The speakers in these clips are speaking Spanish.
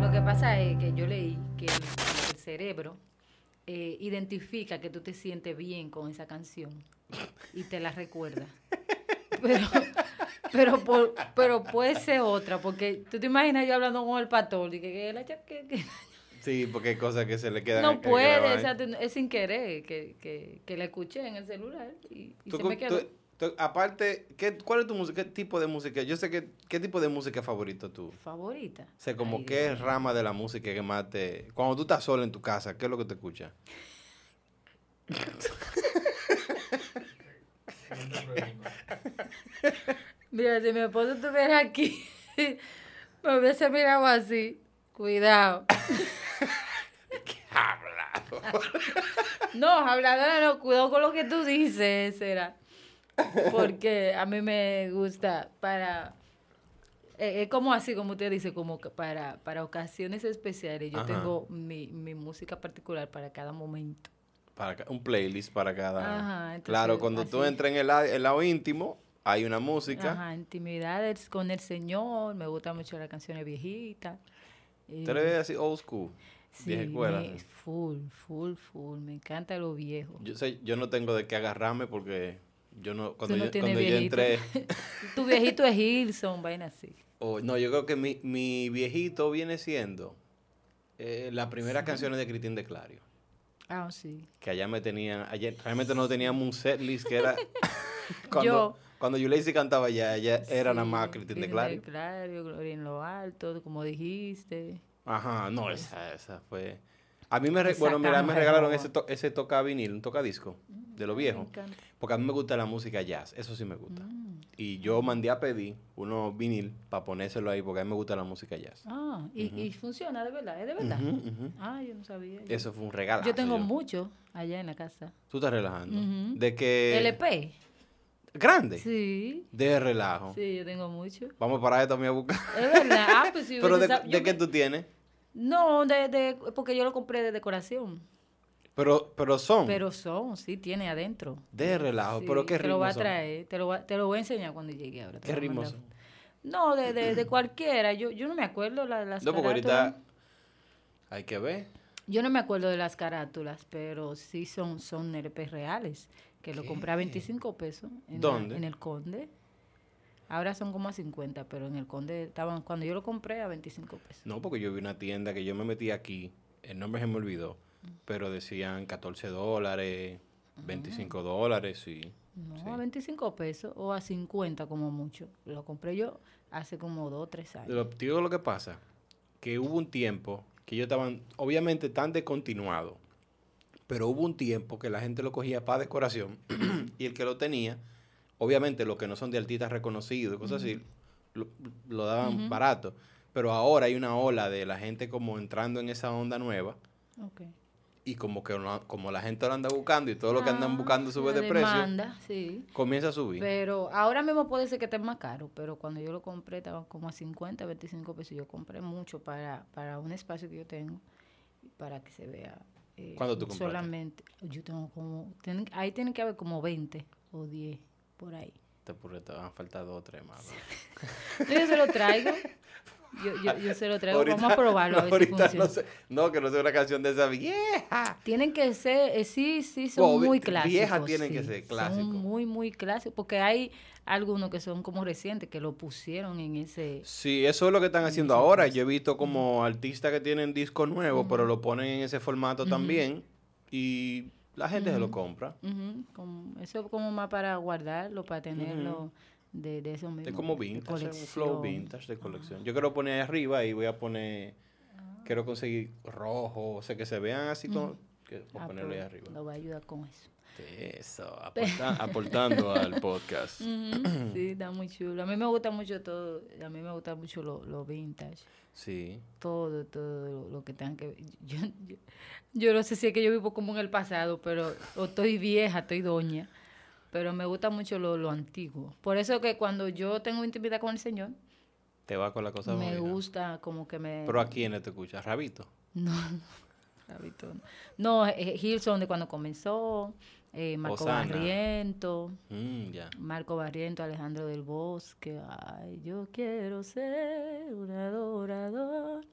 Lo que pasa es que yo leí que el, cerebro eh, identifica que tú te sientes bien con esa canción y te la recuerda. Pero, pero, pero puede ser otra, porque tú te imaginas yo hablando con el pastor y que, que que- que- Sí, porque hay cosas que se le quedan no puede, grabar. o sea, es sin querer que, que, que la escuché en el celular y, y Tú se me quedó. tú- tú- aparte, ¿qué, ¿cuál es tu música? ¿Qué tipo de música? Yo sé que, ¿qué tipo de música favorito tú? favorita. O sea, como Ay, qué Dios rama de la música que más te... Cuando tú estás solo en tu casa, ¿qué es lo que te escuchas? Mira, si mi esposo estuviera aquí, me hubiese mirado así. Cuidado. No, habladora no, cuidado con lo que tú dices, será. Porque a mí me gusta para... eh, Es como así, como usted dice, como que para, para ocasiones especiales. Yo Ajá. tengo mi, mi música particular para cada momento. Para un playlist para cada... Ajá, entonces, claro, cuando tú entras en el, el lado íntimo, hay una música. Ajá, intimidades con el Señor. Me gustan mucho las canciones viejitas. Eh, le ves así old school, vieja Sí, escuela. me- full, full, full. Me encanta lo viejo. Yo, sé, yo no tengo de qué agarrarme porque yo no... Cuando, no yo, cuando yo entré... tu viejito es Hilson, vaina así. Oh, no, yo creo que mi, mi viejito viene siendo eh, las primeras canciones de Cristín de Clario. Ah, sí. Que allá me tenían, ayer realmente no teníamos un set list que era cuando, Yo. cuando Yuleisi cantaba allá, ella era nada Sí, más Cristín de Clario. Clario, Gloria en lo alto, como dijiste. Ajá, no, esa, esa fue. A mí me, re- bueno, mira, me regalaron ese, to- ese toca vinil, un toca disco de lo viejo. Porque a mí me gusta la música jazz, eso sí me gusta. Mm. Y yo mandé a pedir unos vinil para ponérselo ahí porque a mí me gusta la música jazz. Ah, y, y funciona de verdad, es de verdad. Ujú. Ah, yo no sabía. Yo, Eso fue un regalo. yo tengo mucho allá en la casa. Tú estás relajando. De que. LP. Grande. Sí, De relajo. sí, yo tengo mucho. Vamos para esto mí a buscar. Es verdad. Ah, pues si Pero de, de yo qué tú tienes. No, de, de, porque yo lo compré de decoración. Pero, pero son Pero son, sí, tiene adentro. de relajo. Sí, pero qué Te lo voy a traer, te lo, voy a- te lo voy a enseñar cuando llegue ahora. ¿Qué son? No, de, de, de cualquiera. Yo, yo no me acuerdo la, las No, porque ahorita hay que ver. Yo no me acuerdo de las carátulas, pero sí son, son LP reales. Que lo compré a ¿Qué? 25 pesos. En la- ¿Dónde? en el Conde. Ahora son como a 50, pero en el Conde estaban, cuando yo lo compré, a 25 pesos. No, porque yo vi una tienda que yo me metí aquí. El nombre se me olvidó. Pero decían 14 dólares, 25 dólares, sí. No, Sí. a 25 pesos o a 50 como mucho. Lo compré yo hace como 2 o 3 años. Lo, digo lo que pasa, que hubo un tiempo que ellos estaban, obviamente, tan descontinuados, pero hubo un tiempo que la gente lo cogía para decoración y el que lo tenía, obviamente, los que no son de artistas reconocidos y cosas así, lo, lo daban barato. Pero ahora hay una ola de la gente como entrando en esa onda nueva y como que como la gente lo anda buscando y todo lo que andan Ah, buscando sube de precio, demanda, sí. comienza a subir. Pero ahora mismo puede ser que esté más caro, pero cuando yo lo compré estaban como a 50, 25 pesos. Yo compré mucho para, para un espacio que yo tengo, para que se vea. eh, ¿Cuándo tú compraste? Solamente, yo tengo como, ahí tiene que haber como 20 o 10 por ahí. Te, a faltar dos o tres más. ¿no? Yo se lo traigo. Yo, yo, yo se lo traigo. Ahorita- Vamos a probarlo a ver si funciona. no, sé- no, que no sea una canción de esa vieja. Tienen que ser, eh, sí, sí, son Bueno, muy clásicos. viejas tienen que ser clásicos. Son muy, muy clásicos, porque hay algunos que son como recientes, que lo pusieron en ese... Sí, eso es lo que están haciendo ahora. Yo he visto como artistas que tienen discos nuevos, pero lo ponen en ese formato también y la gente se lo compra. Ujú, como- eso es como más para guardarlo, para tenerlo de, de eso mismo. Es como vintage, un flow vintage de colección. Yo quiero poner ahí arriba y voy a poner, Ah. quiero conseguir rojo, o sea, que se vean así como, que, voy a Ah, ponerlo ahí arriba. Lo va a ayudar con eso. Eso, aporta- aportando al podcast. Sí, está muy chulo. A mí me gusta mucho todo, a mí me gusta mucho lo, lo vintage. Sí. todo, todo lo, que tenga que ver. Yo, yo, yo no sé si es que yo vivo como en el pasado, pero o estoy vieja, estoy doña, pero me gusta mucho lo, lo antiguo. Por eso que cuando yo tengo intimidad con el Señor, Te va con la cosa me buena. gusta como que me... Pero a quién te escuchas, Rabito. No, Rabito. No, eh, Hilson de cuando comenzó, eh, Marco Osana. Barriento, Mm. Marco Barriento, Alejandro del Bosque. Ay, yo quiero ser un adorador.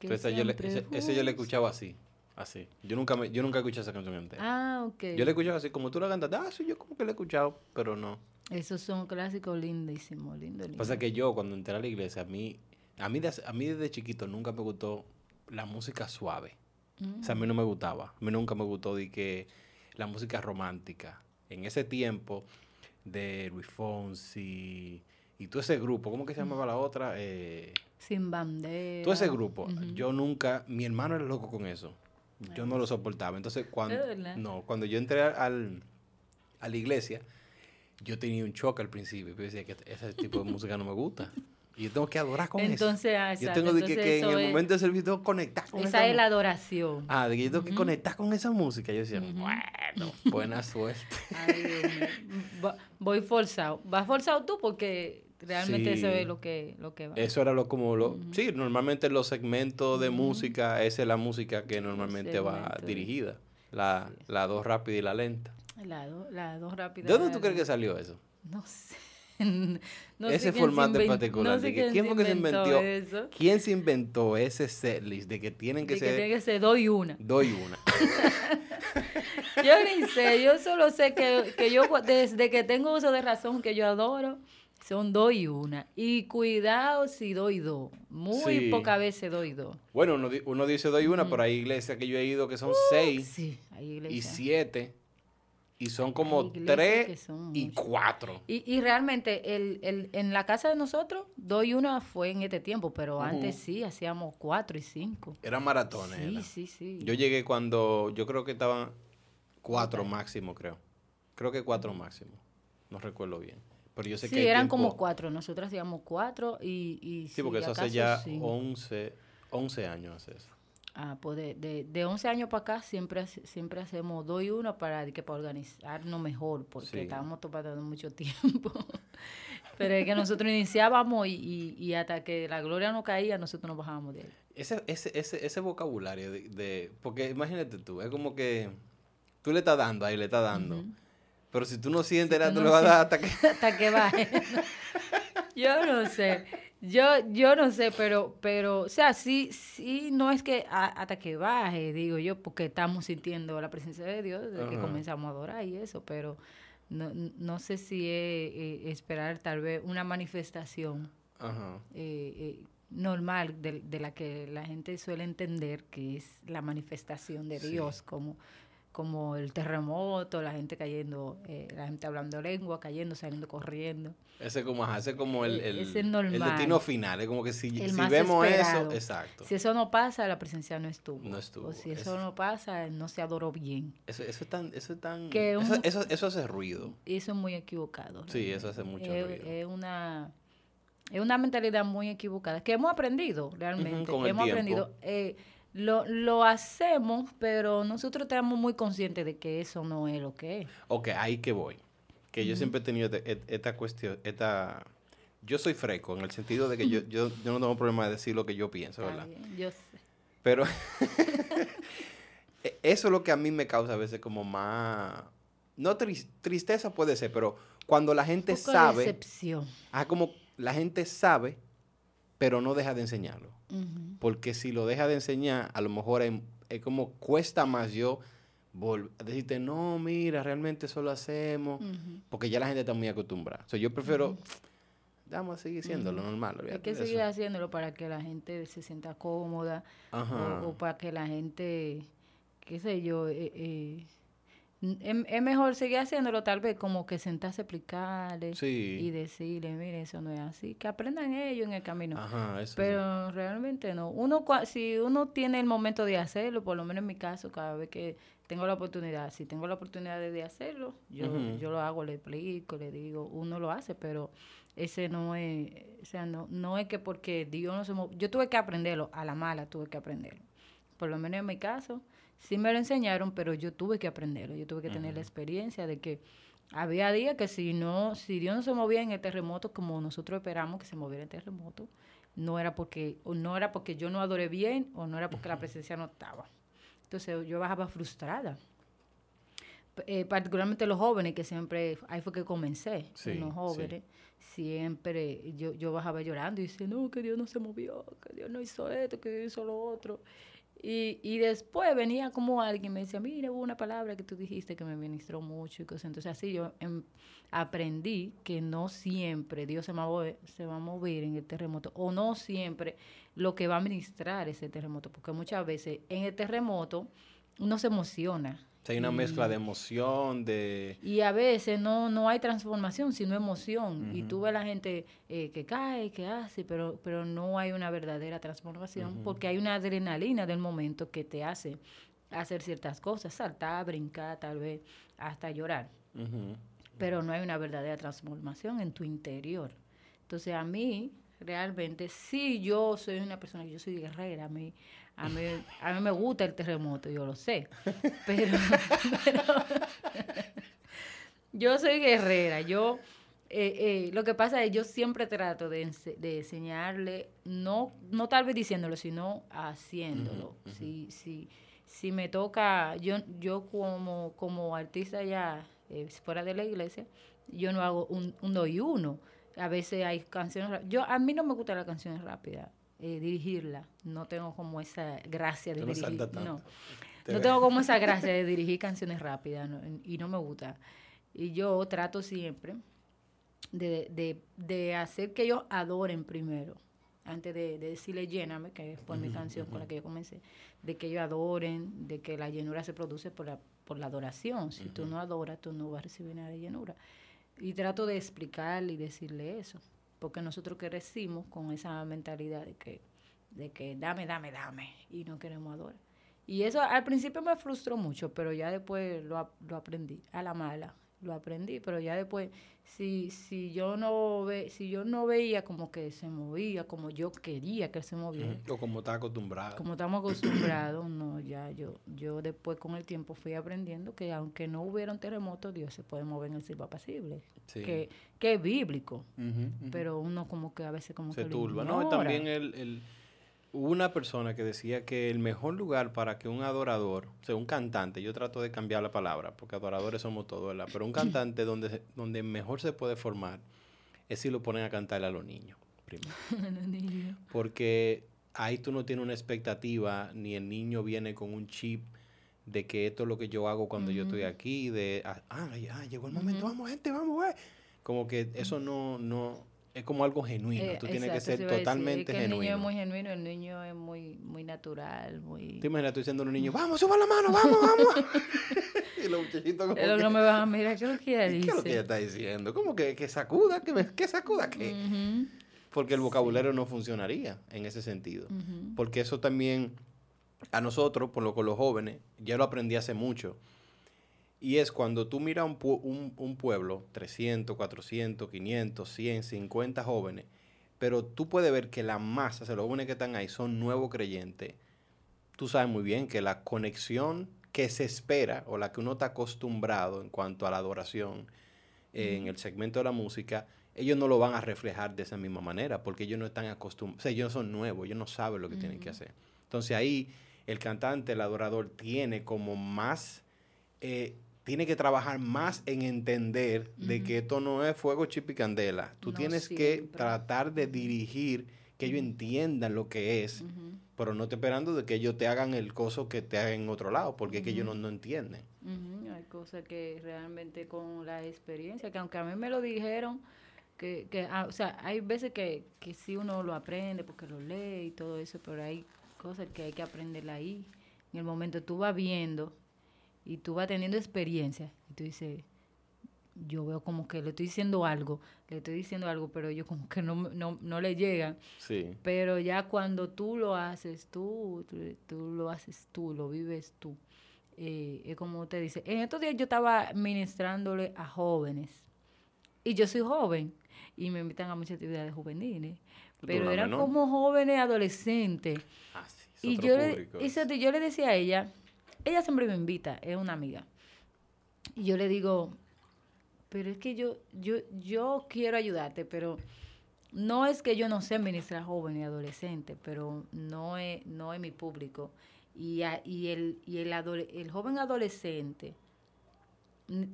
Entonces, yo le- ese, ese yo le escuchaba así, así. Yo nunca, me, yo nunca escuché esa canción entera. Ah, ok. Yo la escuchaba así, como tú la cantaste, ah, sí, yo como que la he escuchado, pero no. Esos son clásicos lindísimos, lindo, lindo. Pasa que yo, cuando entré a la iglesia, a mí, a mí, de- a mí desde chiquito nunca me gustó la música suave. O sea, a mí no me gustaba. A mí nunca me gustó de que la música romántica. En ese tiempo de Luis Fonsi y todo ese grupo, ¿cómo que se llamaba la otra? Eh, Sin bandera. todo ese grupo. Yo nunca, mi hermano era loco con eso. Yo no lo soportaba. Entonces, cuando, no, cuando yo entré al, a la iglesia, yo tenía un choque al principio. Yo decía que ese tipo de música no me gusta. Y yo tengo que adorar con Entonces, ah, eso. Yo exacto, tengo de que, que en el es- momento del servicio tengo que conectar con Esa es la adoración. Ah, de que yo tengo que conectar con esa música. Yo decía, bueno, buena suerte. Ay, Dios mío. Va- Voy forzado. Vas forzado tú porque realmente Sí. eso es lo que, lo que va. Eso era lo como lo... Sí, normalmente los segmentos de música, esa es la música que normalmente va segmento de- dirigida. La, la dos rápida y la lenta. La, do- la dos rápidas. ¿De dónde tú crees que salió eso? No sé. No sé Ese se formato en particular, No sé que quién, ¿quién se que inventó inventó? ¿Quién se inventó ese setlist de que tienen que De que ser tiene que ser dos y una. doy una? Yo ni sé, yo solo sé que, que yo desde que tengo uso de razón que yo adoro, son dos y una. Y cuidado si doy dos. Muy Sí. pocas veces doy dos. Bueno, uno, uno dice doy una, pero hay iglesias que yo he ido que son seis Sí, hay y siete. Y son como tres son y cuatro. Y, y realmente el, el, en la casa de nosotros, doy una fue en este tiempo, pero antes sí, hacíamos cuatro y cinco. Eran maratones. Sí, era. sí, sí. Yo llegué cuando, yo creo que estaban cuatro máximo, creo. Creo que cuatro máximo. No recuerdo bien. Pero yo sé sí, que eran tiempo- como cuatro. Nosotros hacíamos cuatro y... y Sí, porque eso hace ya cinco. 11, 11 años hace eso. Ah, pues de, de, de 11 años para acá siempre, siempre hacemos dos y uno para, de que para organizarnos mejor, porque Sí. estábamos tomando mucho tiempo. Pero es que nosotros iniciábamos y, y, y hasta que la gloria no caía, nosotros nos bajábamos de ahí. Ese, ese, ese, ese vocabulario de, de- Porque imagínate tú, es como que tú le estás dando ahí, le estás dando. Pero si tú no sientes Si nada, tú tú no le vas a dar hasta que... hasta que baje. yo no sé. Yo, yo no sé, pero, pero, o sea, sí, sí, no es que a- hasta que baje, digo yo, porque estamos sintiendo la presencia de Dios desde que comenzamos a adorar y eso, pero no, no sé si es eh, esperar tal vez una manifestación Ajá. eh, eh, normal de, de la que la gente suele entender que es la manifestación de Sí. Dios, como, como el terremoto, la gente cayendo, eh, la gente hablando lengua, cayendo, saliendo corriendo. Ese como, ese como el, E- el, ese el destino final. Es como que si, si vemos esperado. eso, exacto. Si eso no pasa, la presencia no estuvo. No estuvo. O si Es- eso no pasa, no se adoró bien. Eso, eso es tan... Eso, es tan Que eso, un- eso, eso hace ruido. Y eso es muy equivocado. Sí, eso hace mucho es, ruido. Es una, es una mentalidad muy equivocada, que hemos aprendido realmente. con que el hemos tiempo. aprendido. eh, lo, lo hacemos, pero nosotros estamos muy conscientes de que eso no es lo que es. Ok, ahí que voy. Que yo siempre he tenido este- esta cuestión, esta... Yo soy freco en el sentido de que yo, yo, yo no tengo problema de decir lo que yo pienso, Está ¿verdad? bien, yo sé. Pero eso es lo que a mí me causa a veces como más... No tris- tristeza puede ser, pero cuando la gente Un poco de sabe... decepción. Ah, como la gente sabe, pero no deja de enseñarlo. Porque si lo deja de enseñar, a lo mejor es, es como cuesta más yo decirte, no, mira, realmente eso lo hacemos. Porque ya la gente está muy acostumbrada. O sea, yo prefiero, vamos a seguir siendo lo normal. Hay que seguir eso". haciéndolo para que la gente se sienta cómoda Ajá. o, o para que la gente, qué sé yo, eh, eh, es, mejor seguir haciéndolo tal vez como que sentarse a explicarle Sí. y decirle, mire, eso no es así, que aprendan ellos en el camino. Ajá, eso. Pero realmente no. Uno si uno tiene el momento de hacerlo, por lo menos en mi caso, cada vez que tengo la oportunidad, si tengo la oportunidad de, de hacerlo, yo, yo lo hago, le explico, le digo, uno lo hace, pero ese no es, o sea, no, no es que porque Dios no se yo tuve que aprenderlo, a la mala tuve que aprenderlo. Por lo menos en mi caso, sí me lo enseñaron, pero yo tuve que aprenderlo, yo tuve que tener la experiencia de que había días que si no, si Dios no se movía en el terremoto como nosotros esperamos que se moviera el terremoto, no era porque, o no era porque yo no adoré bien o no era porque la presencia no estaba. Entonces yo bajaba frustrada. Eh, particularmente los jóvenes, que siempre, ahí fue que comencé, los jóvenes, siempre yo, yo bajaba llorando y decía, no, que Dios no se movió, que Dios no hizo esto, que Dios hizo lo otro. Y, y después venía como alguien me decía, mira, hubo una palabra que tú dijiste que me ministró mucho y cosas. Entonces así yo em, aprendí que no siempre Dios se va, a mover, se va a mover en el terremoto o no siempre lo que va a ministrar ese terremoto, porque muchas veces en el terremoto uno se emociona hay una mezcla de emoción, de... Y a veces no, no hay transformación, sino emoción. Y tú ves a la gente eh, que cae, que hace, pero, pero no hay una verdadera transformación porque hay una adrenalina del momento que te hace hacer ciertas cosas, saltar, brincar, tal vez hasta llorar. Pero no hay una verdadera transformación en tu interior. Entonces a mí, realmente, sí, yo soy una persona, yo soy guerrera, a mí, a mí, a mí me gusta el terremoto, yo lo sé. Pero, yo soy guerrera. Yo, eh, eh, lo que pasa es que yo siempre trato de, enseñarle, no, no tal vez diciéndolo, sino haciéndolo. Si, si, si me toca, yo, yo como, como artista ya eh, fuera de la iglesia, yo no hago un, uno y uno. A veces hay canciones, yo a mí no me gustan las canciones rápidas eh, dirigirla. No tengo como esa gracia de dirigir. No, no tengo como esa gracia de dirigir canciones rápidas y no me gusta. Y yo trato siempre de, de, de, hacer que ellos adoren primero. Antes de, decirle lléname, que fue mi canción con la que yo comencé, de que ellos adoren, de que la llenura se produce por la, por la adoración. Si tú no adoras, tú no vas a recibir nada de llenura. Y trato de explicarle y decirle eso porque nosotros crecimos con esa mentalidad de que, de que dame, dame, dame, y no queremos adorar. Y eso al principio me frustró mucho, pero ya después lo, lo aprendí, a la mala, lo aprendí, pero ya después, si, si, yo no ve, si yo no veía como que se movía, como yo quería que se moviera. O como está acostumbrado. Como estamos acostumbrados, no, ya yo, yo después con el tiempo fui aprendiendo que aunque no hubiera un terremoto, Dios se puede mover en el silbo apacible. Que, que es bíblico. Pero uno como que a veces como se que turba, ¿no? También el, una persona que decía que el mejor lugar para que un adorador, o sea, un cantante, yo trato de cambiar la palabra, porque adoradores somos todos, ¿verdad? Pero un cantante donde, donde mejor se puede formar es si lo ponen a cantar a los niños, primero. porque ahí tú no tienes una expectativa, ni el niño viene con un chip de que esto es lo que yo hago cuando yo estoy aquí, de, ah, ah llegó el momento, vamos gente, vamos, güey. Como que eso no, no, es como algo genuino. Eh, Tú tienes que ser totalmente genuino. El niño es muy genuino, el niño es muy, muy natural, muy... Te imaginas tú diciendo a un niño, vamos, suba la mano, vamos, vamos. y los muchachitos como Pero no me van a mirar, ¿qué es lo que ella dice? ¿Qué es lo que ella está diciendo? ¿Cómo que, que sacuda? ¿Que, sacuda qué? Porque el vocabulario no funcionaría en ese sentido. Porque eso también, a nosotros, por lo con los jóvenes, ya lo aprendí hace mucho y es cuando tú miras un, un, pueblo, 300, 400, 500, 100, 50 jóvenes, pero tú puedes ver que la masa, o sea, los jóvenes que están ahí son nuevos creyentes. Tú sabes muy bien que la conexión que se espera o la que uno está acostumbrado en cuanto a la adoración en el segmento de la música, ellos no lo van a reflejar de esa misma manera porque ellos no están acostumbrados, o sea, ellos son nuevos, ellos no saben lo que tienen que hacer. Entonces ahí el cantante, el adorador, tiene como más... Eh, tiene que trabajar más en entender de que esto no es fuego, chip y candela. Tú tienes que tratar de dirigir, que ellos entiendan lo que es, pero no te esperando de que ellos te hagan el coso que te hagan en otro lado, porque es que ellos no, no entienden. Hay cosas que realmente con la experiencia, que aunque a mí me lo dijeron, que, que ah, o sea, hay veces que, que sí uno lo aprende porque lo lee y todo eso, pero hay cosas que hay que aprender ahí. En el momento tú vas viendo y tú vas teniendo experiencia y tú dices, yo veo como que le estoy diciendo algo, le estoy diciendo algo, pero yo como que no, no, no le llega. Sí. Pero ya cuando tú lo haces tú, tú, lo haces tú, lo vives tú. Eh, es como te dice, en estos días yo estaba ministrándole a jóvenes y yo soy joven y me invitan a muchas actividades juveniles, pero eran como jóvenes adolescentes. Ah, sí, y yo le, y yo le decía a ella, ella siempre me invita, es una amiga. Y yo le digo, pero es que yo, yo, yo quiero ayudarte, pero no es que yo no sé ministrar joven y adolescente, pero no es, no es mi público. Y, a- y el, y el, el joven adolescente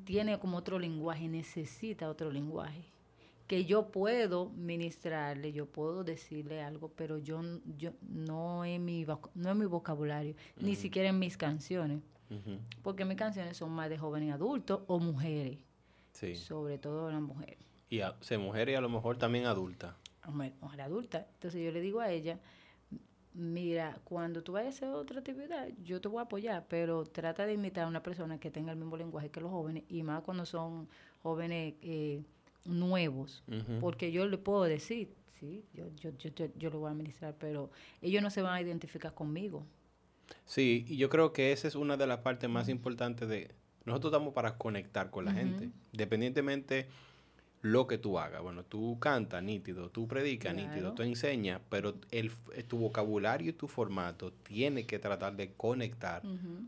tiene como otro lenguaje, necesita otro lenguaje. Que yo puedo ministrarle, yo puedo decirle algo, pero yo, yo no, es mi, no es mi vocabulario, ni siquiera en mis canciones. Porque mis canciones son más de jóvenes adultos o mujeres, Sí. sobre todo las mujeres. Y a, se mujer y a lo mejor también adulta. mujer, mujer adulta. Entonces yo le digo a ella, mira, cuando tú vayas a hacer otra actividad, yo te voy a apoyar, pero trata de imitar a una persona que tenga el mismo lenguaje que los jóvenes, y más cuando son jóvenes eh, nuevos, porque yo le puedo decir, sí, yo, yo, yo, yo, yo lo voy a administrar, pero ellos no se van a identificar conmigo. Sí, y yo creo que esa es una de las partes más importantes de... Nosotros estamos para conectar con la gente, independientemente lo que tú hagas. Bueno, tú cantas nítido, tú predicas nítido, tú enseñas, pero el, eh, tu vocabulario y tu formato tiene que tratar de conectar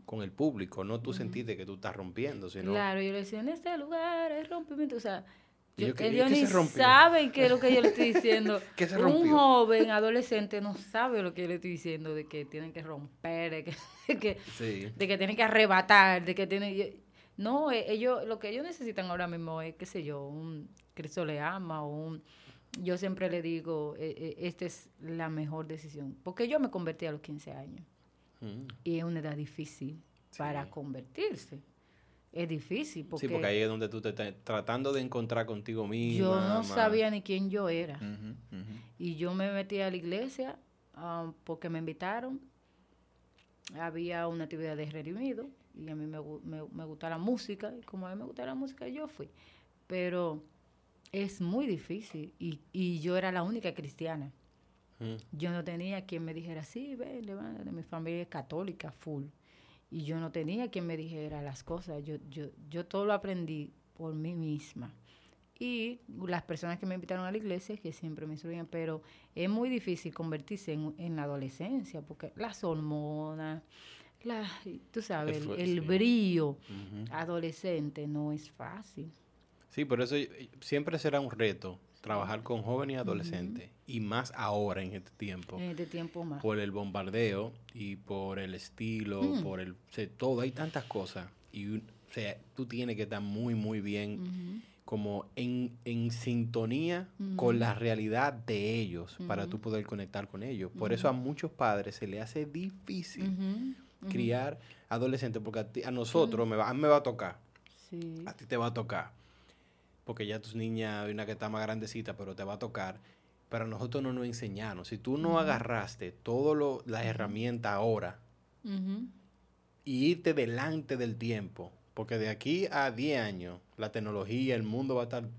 con el público, no tú sentirte que tú estás rompiendo, sino... Claro, yo le decía, en este lugar hay rompimiento, o sea, ¿Y yo- ellos ni saben qué es lo que yo le estoy diciendo. ¿Qué se Un rompió? joven adolescente no sabe lo que yo le estoy diciendo, de que tienen que romper, de que, de que, Sí. de que tienen que arrebatar, de que tienen... no, eh, ellos, lo que ellos necesitan ahora mismo es, qué sé yo, un Cristo le ama o un... Yo siempre le digo, eh, eh, esta es la mejor decisión, porque yo me convertí a los 15 años Mm. y es una edad difícil para convertirse. Es difícil porque, Sí, porque ahí es donde tú te estás tratando de encontrar contigo mismo. yo no sabía ni quién yo era. Y yo me metí a la iglesia ah, porque me invitaron. Había una actividad de redimido y a mí me, me, me gusta la música. Y como a mí me gusta la música, yo fui. Pero es muy difícil y, y yo era la única cristiana. Mm. Yo no tenía quien me dijera, sí, ven, levántate. Mi familia es católica, full. Y yo no tenía quien me dijera las cosas. Yo, yo, yo todo lo aprendí por mí misma. Y las personas que me invitaron a la iglesia, que siempre me instruían, pero es muy difícil convertirse en, en la adolescencia, porque las hormonas, la, tú sabes, Es el, el brillo adolescente no es fácil. Sí, por eso eh, siempre será un reto trabajar con jóvenes y adolescentes, y más ahora en este tiempo, En este tiempo más. por el bombardeo y por el estilo, Mm. por el o sea, todo, hay tantas cosas, y o sea, tú tienes que estar muy, muy bien como en, en sintonía con la realidad de ellos para tú poder conectar con ellos. Por eso a muchos padres se le hace difícil criar adolescentes, porque a, ti- a nosotros me, va, a mí me va a tocar. Sí. a ti te va a tocar. Porque ya tus niñas, hay una que está más grandecita, pero te va a tocar. Pero nosotros no nos enseñaron. Si tú no agarraste todas las herramientas ahora y irte delante del tiempo, porque de aquí a 10 años la tecnología, el mundo va a estar,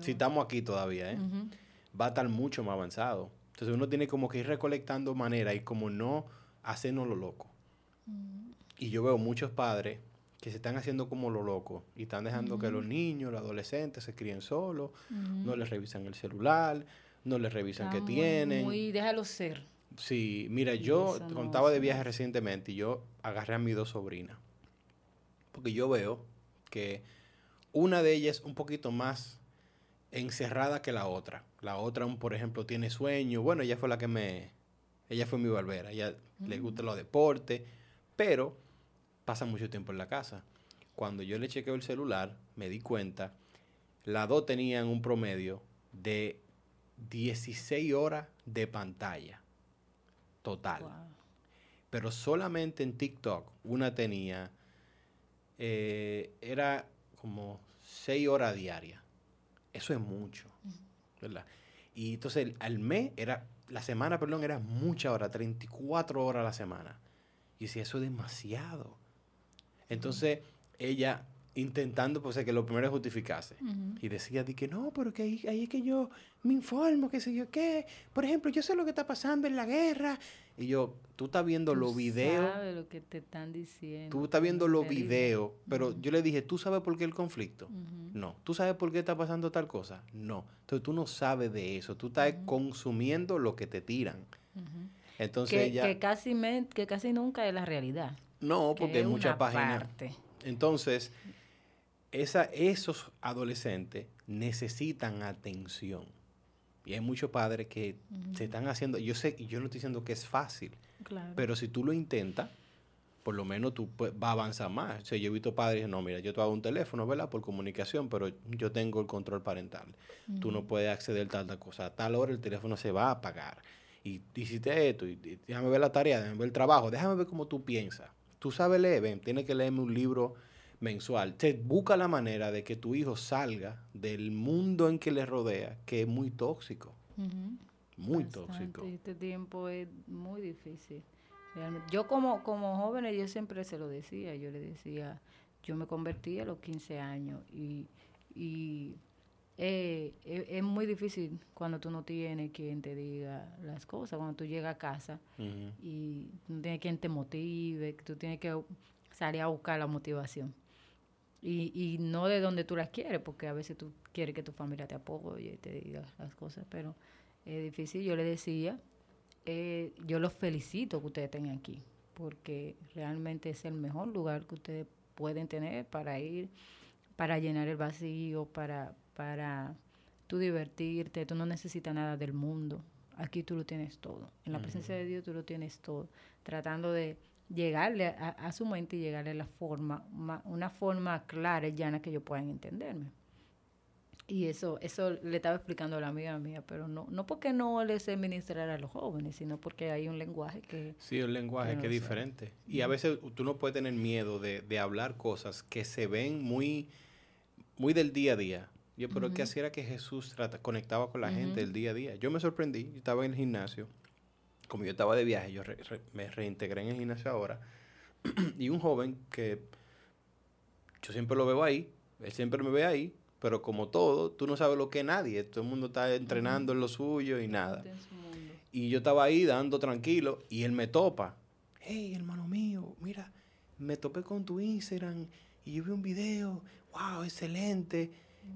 si estamos aquí todavía, ¿eh? Va a estar mucho más avanzado. Entonces uno tiene como que ir recolectando manera y como no hacernos lo loco. Y yo veo muchos padres que se están haciendo como lo loco y están dejando que los niños, los adolescentes se críen solos, no les revisan el celular, no les revisan qué tienen. Muy, déjalo ser. Sí, mira, yo no contaba de viaje recientemente y yo agarré a mis dos sobrinas. Porque yo veo que una de ellas es un poquito más encerrada que la otra. La otra, por ejemplo, tiene sueño. Bueno, ella fue la que me... Ella fue mi barbera. Ella le gusta los deportes, pero pasa mucho tiempo en la casa. Cuando yo le chequeo el celular, me di cuenta, las dos tenían un promedio de 16 horas de pantalla total. Wow. Pero solamente en TikTok una tenía, eh, era como 6 horas diarias. Eso es mucho, ¿verdad? Y entonces al mes era, la semana, perdón, era mucha hora, 34 horas a la semana. Y decía, eso es demasiado. Entonces ella intentando, pues que lo primero es justificarse. Y decía de que no, pero que ahí, ahí es que yo me informo, que sé yo qué. Por ejemplo, yo sé lo que está pasando en la guerra. Y yo, tú estás viendo Tú los videos, sabes lo que te están diciendo. tú estás viendo los videos, pero yo le dije, ¿tú sabes por qué el conflicto? No. ¿Tú sabes por qué está pasando tal cosa? No. Entonces tú no sabes de eso, tú estás consumiendo lo que te tiran. Entonces Que, ella... que casi me- que casi nunca es la realidad. No, que porque hay muchas páginas. parte. Entonces, esa, esos adolescentes necesitan atención. Y hay muchos padres que se están haciendo, yo sé, yo no estoy diciendo que es fácil, Claro. Pero si tú lo intentas, por lo menos tú pues, vas a avanzar más. O sea, yo he visto padres, no, mira, yo te hago un teléfono, ¿verdad? Por comunicación, pero yo tengo el control parental. Tú no puedes acceder a tal cosa. A tal hora el teléfono se va a apagar. Y hiciste esto, y, y déjame ver la tarea, déjame ver el trabajo, déjame ver cómo tú piensas. Tú sabes leer, ven, tienes que leerme un libro mensual. Te busca la manera de que tu hijo salga del mundo en que le rodea, que es muy tóxico. Muy Bastante. tóxico. Este tiempo es muy difícil. Realmente. Yo como, como joven, yo siempre se lo decía, yo le decía, yo me convertí a los 15 años y, y eh, es, es muy difícil cuando tú no tienes quien te diga las cosas, cuando tú llegas a casa y no tienes quien te motive, tú tienes que salir a buscar la motivación. Y, y no de donde tú las quieres, porque a veces tú quieres que tu familia te apoye y te diga las cosas, pero es difícil. Yo le decía, eh, yo los felicito que ustedes estén aquí, porque realmente es el mejor lugar que ustedes pueden tener para ir, para llenar el vacío, para, para tú divertirte, tú no necesitas nada del mundo. Aquí tú lo tienes todo. En la presencia de Dios tú lo tienes todo. Tratando de llegarle a, a su mente y llegarle la forma, ma- una forma clara y llana que ellos puedan entenderme. Y eso, eso le estaba explicando a la amiga mía, pero no, no porque no le sé ministrar a los jóvenes, sino porque hay un lenguaje que... Sí, el lenguaje no que es diferente. Y a veces tú no puedes tener miedo de, de hablar cosas que se ven muy, muy del día a día. Yo creo que así era que Jesús trata, conectaba con la gente del día a día. Yo me sorprendí, yo estaba en el gimnasio, como yo estaba de viaje, yo re- re- me reintegré en el gimnasio ahora, y un joven que yo siempre lo veo ahí, él siempre me ve ahí, pero como todo, tú no sabes lo que es nadie, todo el mundo está entrenando en lo suyo y nada. Y yo estaba ahí dando tranquilo y él me topa. Hey, hermano mío, mira, me topé con tu Instagram y yo vi un video. Wow, excelente.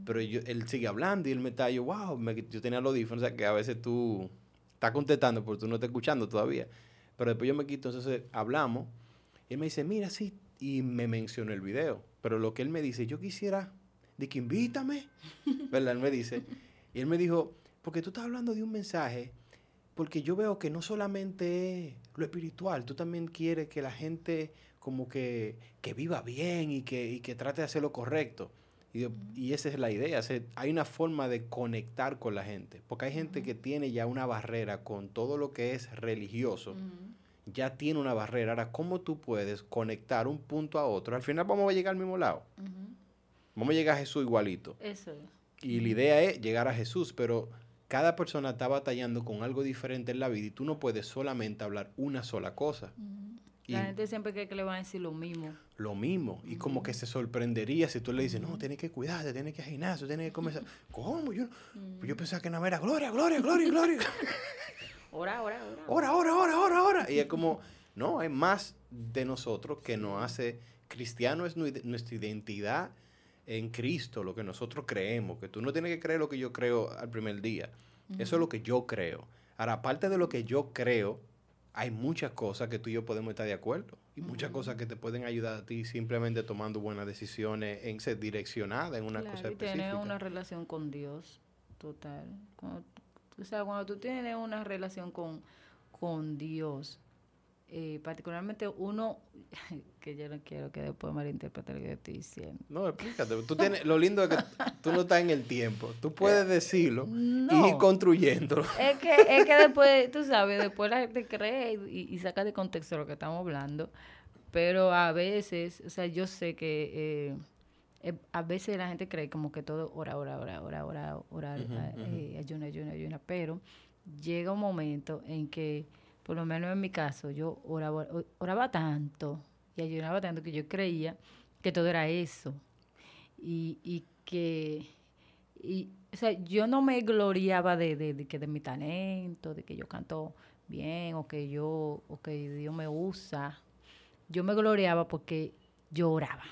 Pero yo, él sigue hablando y él me está, yo, wow, me- yo tenía los audífonos, o sea que a veces tú estás contestando porque tú no estás escuchando todavía. Pero después yo me quito, entonces hablamos. Y él me dice, mira, sí, y me mencionó el video. Pero lo que él me dice, yo quisiera, de que invítame, ¿verdad? Él me dice. Y él me dijo, porque tú estás hablando de un mensaje porque yo veo que no solamente es lo espiritual, tú también quieres que la gente como que, que viva bien y que, y que trate de hacer lo correcto. Y, y esa es la idea, o sea, hay una forma de conectar con la gente, porque hay gente que tiene ya una barrera con todo lo que es religioso, ya tiene una barrera. Ahora, ¿cómo tú puedes conectar un punto a otro? Al final vamos a llegar al mismo lado, vamos a llegar a Jesús igualito. Eso es. Y la idea es llegar a Jesús, pero cada persona está batallando con algo diferente en la vida y tú no puedes solamente hablar una sola cosa. Y La gente siempre cree que le van a decir lo mismo. lo mismo. Y como que se sorprendería si tú le dices, no, tienes que cuidarte, tienes que ir al gimnasio, tienes que comer. sa-". ¿Cómo? Yo, pues yo pensaba que más era gloria, gloria, gloria, gloria. Ora, ora, ora. Ahora, ahora, ahora, ahora, ahora. Y es como, no, hay más de nosotros que nos hace cristiano es nu- nuestra identidad en Cristo, lo que nosotros creemos, que tú no tienes que creer lo que yo creo al primer día. Eso es lo que yo creo. Ahora, aparte de lo que yo creo, hay muchas cosas que tú y yo podemos estar de acuerdo. Y muchas cosas que te pueden ayudar a ti simplemente tomando buenas decisiones en ser direccionada en una Claro, cosa y tener específica. una relación con Dios, total. Cuando, o sea, cuando tú tienes una relación con, con Dios, eh, particularmente uno, que yo no quiero que después malinterprete lo que yo estoy diciendo. No, explícate. Tú tienes, lo lindo es que tú no estás en el tiempo. Tú puedes decirlo y ir construyéndolo. Es que, es que después, tú sabes, después la gente cree y, y saca de contexto lo que estamos hablando, pero a veces, o sea, yo sé que eh, eh, a veces la gente cree como que todo ora, ora, ora, ora, ora, ora, eh, ayuna, ayuna, ayuna, pero llega un momento en que, por lo menos en mi caso, yo oraba, oraba tanto y ayunaba tanto que yo creía que todo era eso. Y, y que y o sea yo no me gloriaba de, de, de que de mi talento de que yo canto bien o que yo o que Dios me usa. Yo me gloriaba porque yo oraba.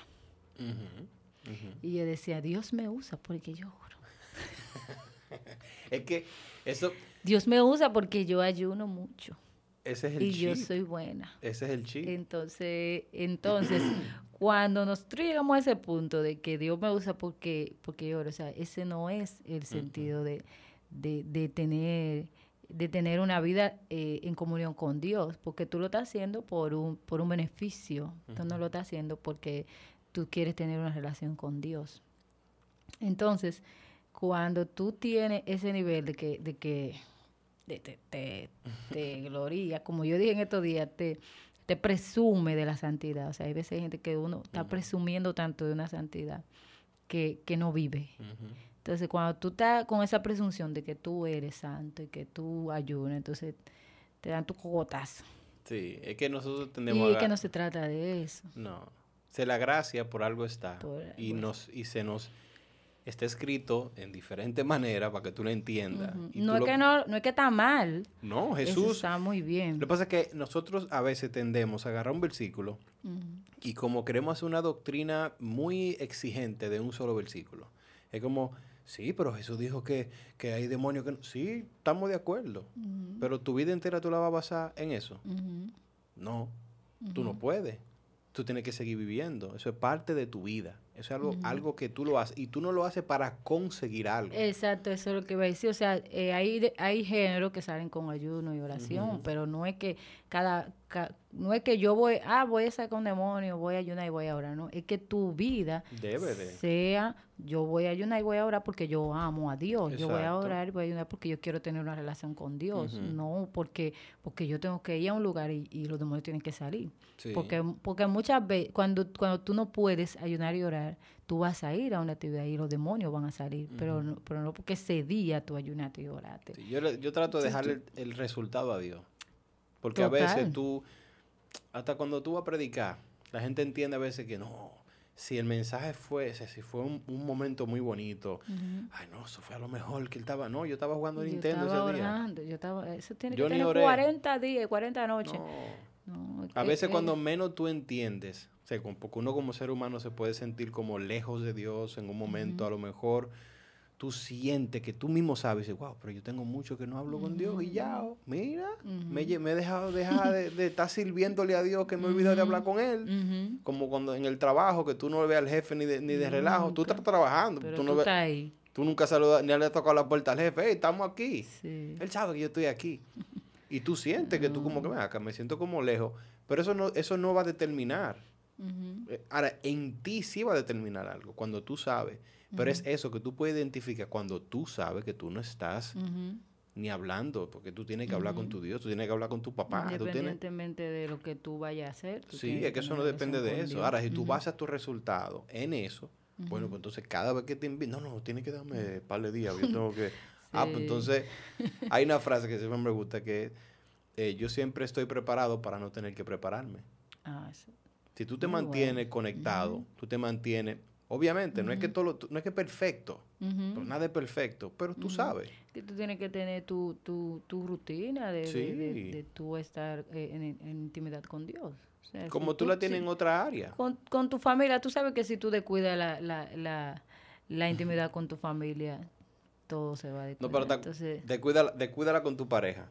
Y yo decía Dios me usa porque yo oro Es que eso, Dios me usa porque yo ayuno mucho ese es el y yo soy buena. Ese es el chip. Entonces, entonces, cuando nosotros llegamos a ese punto de que Dios me usa porque, porque yo o sea, ese no es el sentido de, de, de tener de tener una vida eh, en comunión con Dios, porque tú lo estás haciendo por un, por un beneficio, tú no lo estás haciendo porque tú quieres tener una relación con Dios. Entonces, cuando tú tienes ese nivel de que, de que te, te, te, gloria, como yo dije en estos días, te, te presume de la santidad. O sea, hay veces hay gente que uno está presumiendo tanto de una santidad que, que no vive. Entonces, cuando tú estás con esa presunción de que tú eres santo y que tú ayunas, entonces te dan tu cogotazo. Sí, es que nosotros tenemos... Y es que no se trata de eso. No, se la gracia por algo está. y, nos, y se nos está escrito en diferentes maneras para que tú lo entiendas. no, es que no, no es que está mal. No, Jesús... está muy bien. Lo que pasa es que nosotros a veces tendemos a agarrar un versículo y como queremos hacer una doctrina muy exigente de un solo versículo, es como Sí, pero Jesús dijo que, hay demonios que... No. Sí, estamos de acuerdo. Pero tu vida entera tú la vas a basar en eso. No, tú no puedes. Tú tienes que seguir viviendo. Eso es parte de tu vida. Eso es algo, algo que tú lo haces. Y tú no lo haces para conseguir algo. Exacto, eso es lo que iba a decir. O sea, eh, hay, hay géneros que salen con ayuno y oración, pero no es que cada, no es que yo voy, ah, voy a sacar un demonio, voy a ayunar y voy a orar, no, es que tu vida Debe de. sea, yo voy a ayunar y voy a orar porque yo amo a Dios, yo voy a orar y voy a ayunar porque yo quiero tener una relación con Dios, no porque porque yo tengo que ir a un lugar y, los demonios tienen que salir. Porque porque muchas veces cuando cuando tú no puedes ayunar y orar, tú vas a ir a una actividad y los demonios van a salir, pero, no, pero no porque ese día tú ayunaste y oraste. yo, yo trato de dejarle el resultado a Dios. Porque a veces tú, hasta cuando tú vas a predicar, la gente entiende a veces que no, si el mensaje fue, si fue un, momento muy bonito, ay no, eso fue a lo mejor que él estaba, no, yo estaba jugando Nintendo ese día. Yo estaba, eso tiene que tener 40 días, 40 noches. a veces cuando menos tú entiendes, o sea, porque uno como ser humano se puede sentir como lejos de Dios en un momento, a lo mejor tú sientes que tú mismo sabes, y wow, pero yo tengo mucho que no hablo con Dios y ya, oh, mira, me, he dejado dejar de, estar sirviéndole a Dios que me he olvidado de hablar con Él. Como cuando en el trabajo, que tú no ves al jefe ni de, ni de relajo, tú estás trabajando. tú, no ahí. Tú nunca saludas, ni le has tocado la puerta al jefe, hey, estamos aquí. Él sabe que yo estoy aquí. Y tú sientes que tú como que me acá, me siento como lejos, pero eso no, eso no va a determinar. Eh, ahora, en ti sí va a determinar algo, cuando tú sabes pero es eso que tú puedes identificar cuando tú sabes que tú no estás ni hablando, porque tú tienes que hablar con tu Dios, tú tienes que hablar con tu papá. Independientemente de lo que tú vayas a hacer. Sí, es que eso no depende de eso. Ahora, si tú basas tu resultado en eso, bueno, pues entonces cada vez que te invitan, no, no, tienes que darme un par de días, yo tengo que... Ah, pues entonces hay una frase que siempre me gusta que eh, yo siempre estoy preparado para no tener que prepararme. Ah, sí. Si tú te mantienes conectado, tú te mantienes Obviamente, no es que todo no es que perfecto, pues nada es perfecto, pero tú sabes. Que tú tienes que tener tu, tu, tu rutina de, de, tú estar eh, en, intimidad con Dios. Como tú, la tienes en otra área. Con, con, tu familia, tú sabes que si tú descuidas la, la, la, la intimidad con tu familia, todo se va a descuidar. No, pero Entonces, descuídala con tu pareja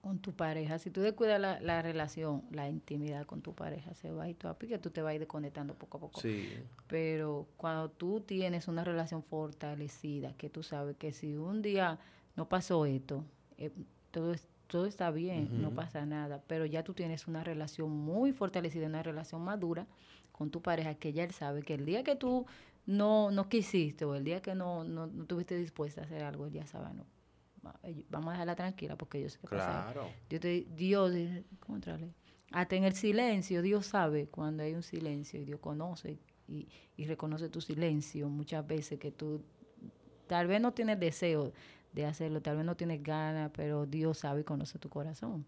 con tu pareja. Si tú descuidas la, la, relación, la intimidad con tu pareja, se va y tú que tú te vas a ir desconectando poco a poco. Sí. Pero cuando tú tienes una relación fortalecida, que tú sabes que si un día no pasó esto, eh, todo, todo está bien, no pasa nada, pero ya tú tienes una relación muy fortalecida, una relación madura con tu pareja, que ya él sabe que el día que tú no, no quisiste o el día que no, no, no estuviste dispuesta a hacer algo, él ya sabe, no, vamos a dejarla tranquila porque yo sé que claro. Dios, te, Dios hasta en el silencio, Dios sabe cuando hay un silencio y Dios conoce y, y, reconoce tu silencio muchas veces que tú tal vez no tienes deseo de hacerlo, tal vez no tienes ganas, pero Dios sabe y conoce tu corazón.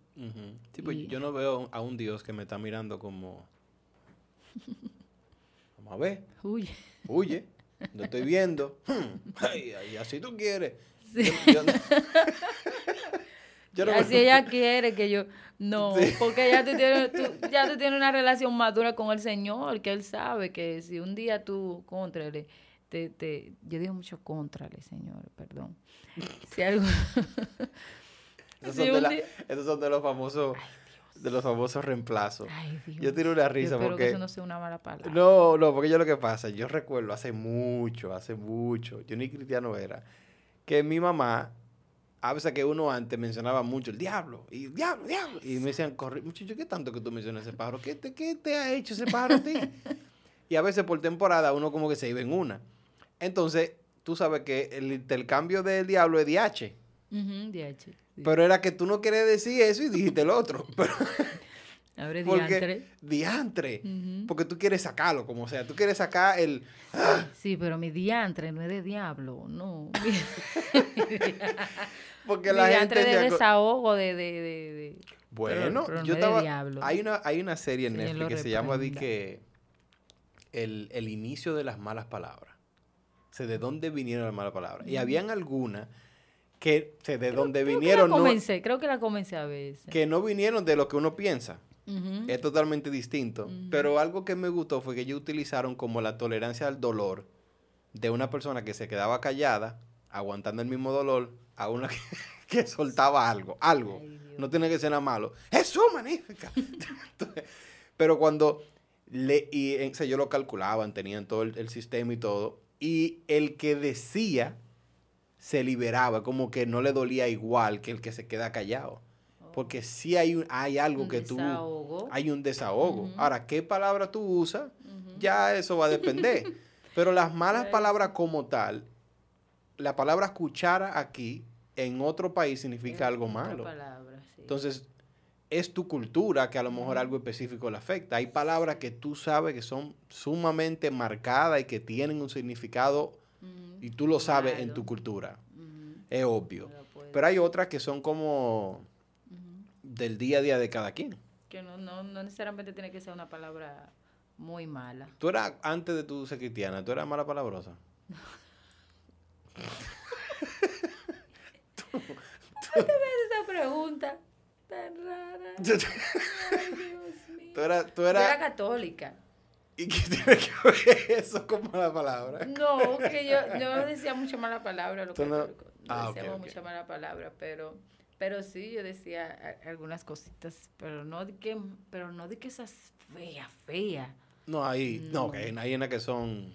Sí, pues yo no veo a un Dios que me está mirando como... Vamos a ver. Huye. Huye. No estoy viendo. ay, ay, así tú quieres. Así ella quiere que yo... No, porque ya tú, tienes, ya tú tienes una relación madura con el Señor, que Él sabe que si un día tú, contrale, te, te, yo digo mucho contrale, Señor, perdón. Si algo... esos, son de esos, son de los famosos... de los famosos reemplazos. Yo tiro una risa porque... eso no sea una mala palabra. No, no, porque yo lo que pasa, yo recuerdo hace mucho, hace mucho, yo ni cristiano era, que mi mamá a veces que uno antes mencionaba mucho el diablo, y diablo, diablo. Y me decían, corre, muchacho, ¿qué tanto que tú mencionas ese pájaro? ¿Qué te, ¿Qué te ha hecho ese pájaro a ti? y a veces por temporada uno como que se iba en una. Entonces, tú sabes que el intercambio del diablo es DH. Ujú, DH, sí. Pero era que tú no querías decir eso y dijiste el otro. Pero, Es porque, diantre. diantre. Porque tú quieres sacarlo, como sea. Tú quieres sacar el... Sí, pero mi diantre no es de diablo, no. Porque mi la gente... diantre de desahogo, de... de, de, de- Bueno, pero no yo estaba. diablo. Hay una, hay una serie en Netflix que se llama di que el, el inicio de las malas palabras. O sea, de dónde vinieron las malas palabras. Y habían algunas que o sea, de dónde Creo que vinieron, no, comencé, creo que la comencé a veces. que no vinieron de lo que uno piensa. Es totalmente distinto. Pero algo que me gustó fue que ellos utilizaron como la tolerancia al dolor de una persona que se quedaba callada, aguantando el mismo dolor, a una que, que soltaba algo. Algo. Ay. No tiene que ser nada malo. ¡Jesús, magnífica! Entonces, pero cuando le, y, eh, o sea, ellos lo calculaban, tenían todo el, el sistema y todo, y el que decía se liberaba, como que no le dolía igual que el que se queda callado. Porque sí hay, un- hay algo Un que tú... desahogo. Hay un desahogo. Ahora, ¿qué palabra tú usas? Ya eso va a depender. Pero las malas Pues- palabras como tal, la palabra cuchara aquí, en otro país significa Es algo malo. palabra, sí. Entonces, es tu cultura que a lo mejor algo específico le afecta. Hay palabras que tú sabes que son sumamente marcadas y que tienen un significado y tú lo sabes en tu cultura. Es obvio. Pero puede Pero hay otras que son como. Del día a día de cada quien. Que no, no, no necesariamente tiene que ser una palabra muy mala. Tú eras, antes de tu ser cristiana, tú eras mala palabrosa. Esa pregunta tan rara. tú Ay, Dios mío. eras, tú Yo era eras, católica. ¿y qué tiene que ver eso con mala palabra? No, que yo, yo no decía mucha mala palabra, los Tú no-. No, Ah, decíamos ok. mucha mala palabra, pero, pero sí, yo decía algunas cositas, pero no de que, pero no de que esas fea, fea, No, ahí, no, No. que hay, hay unas que son...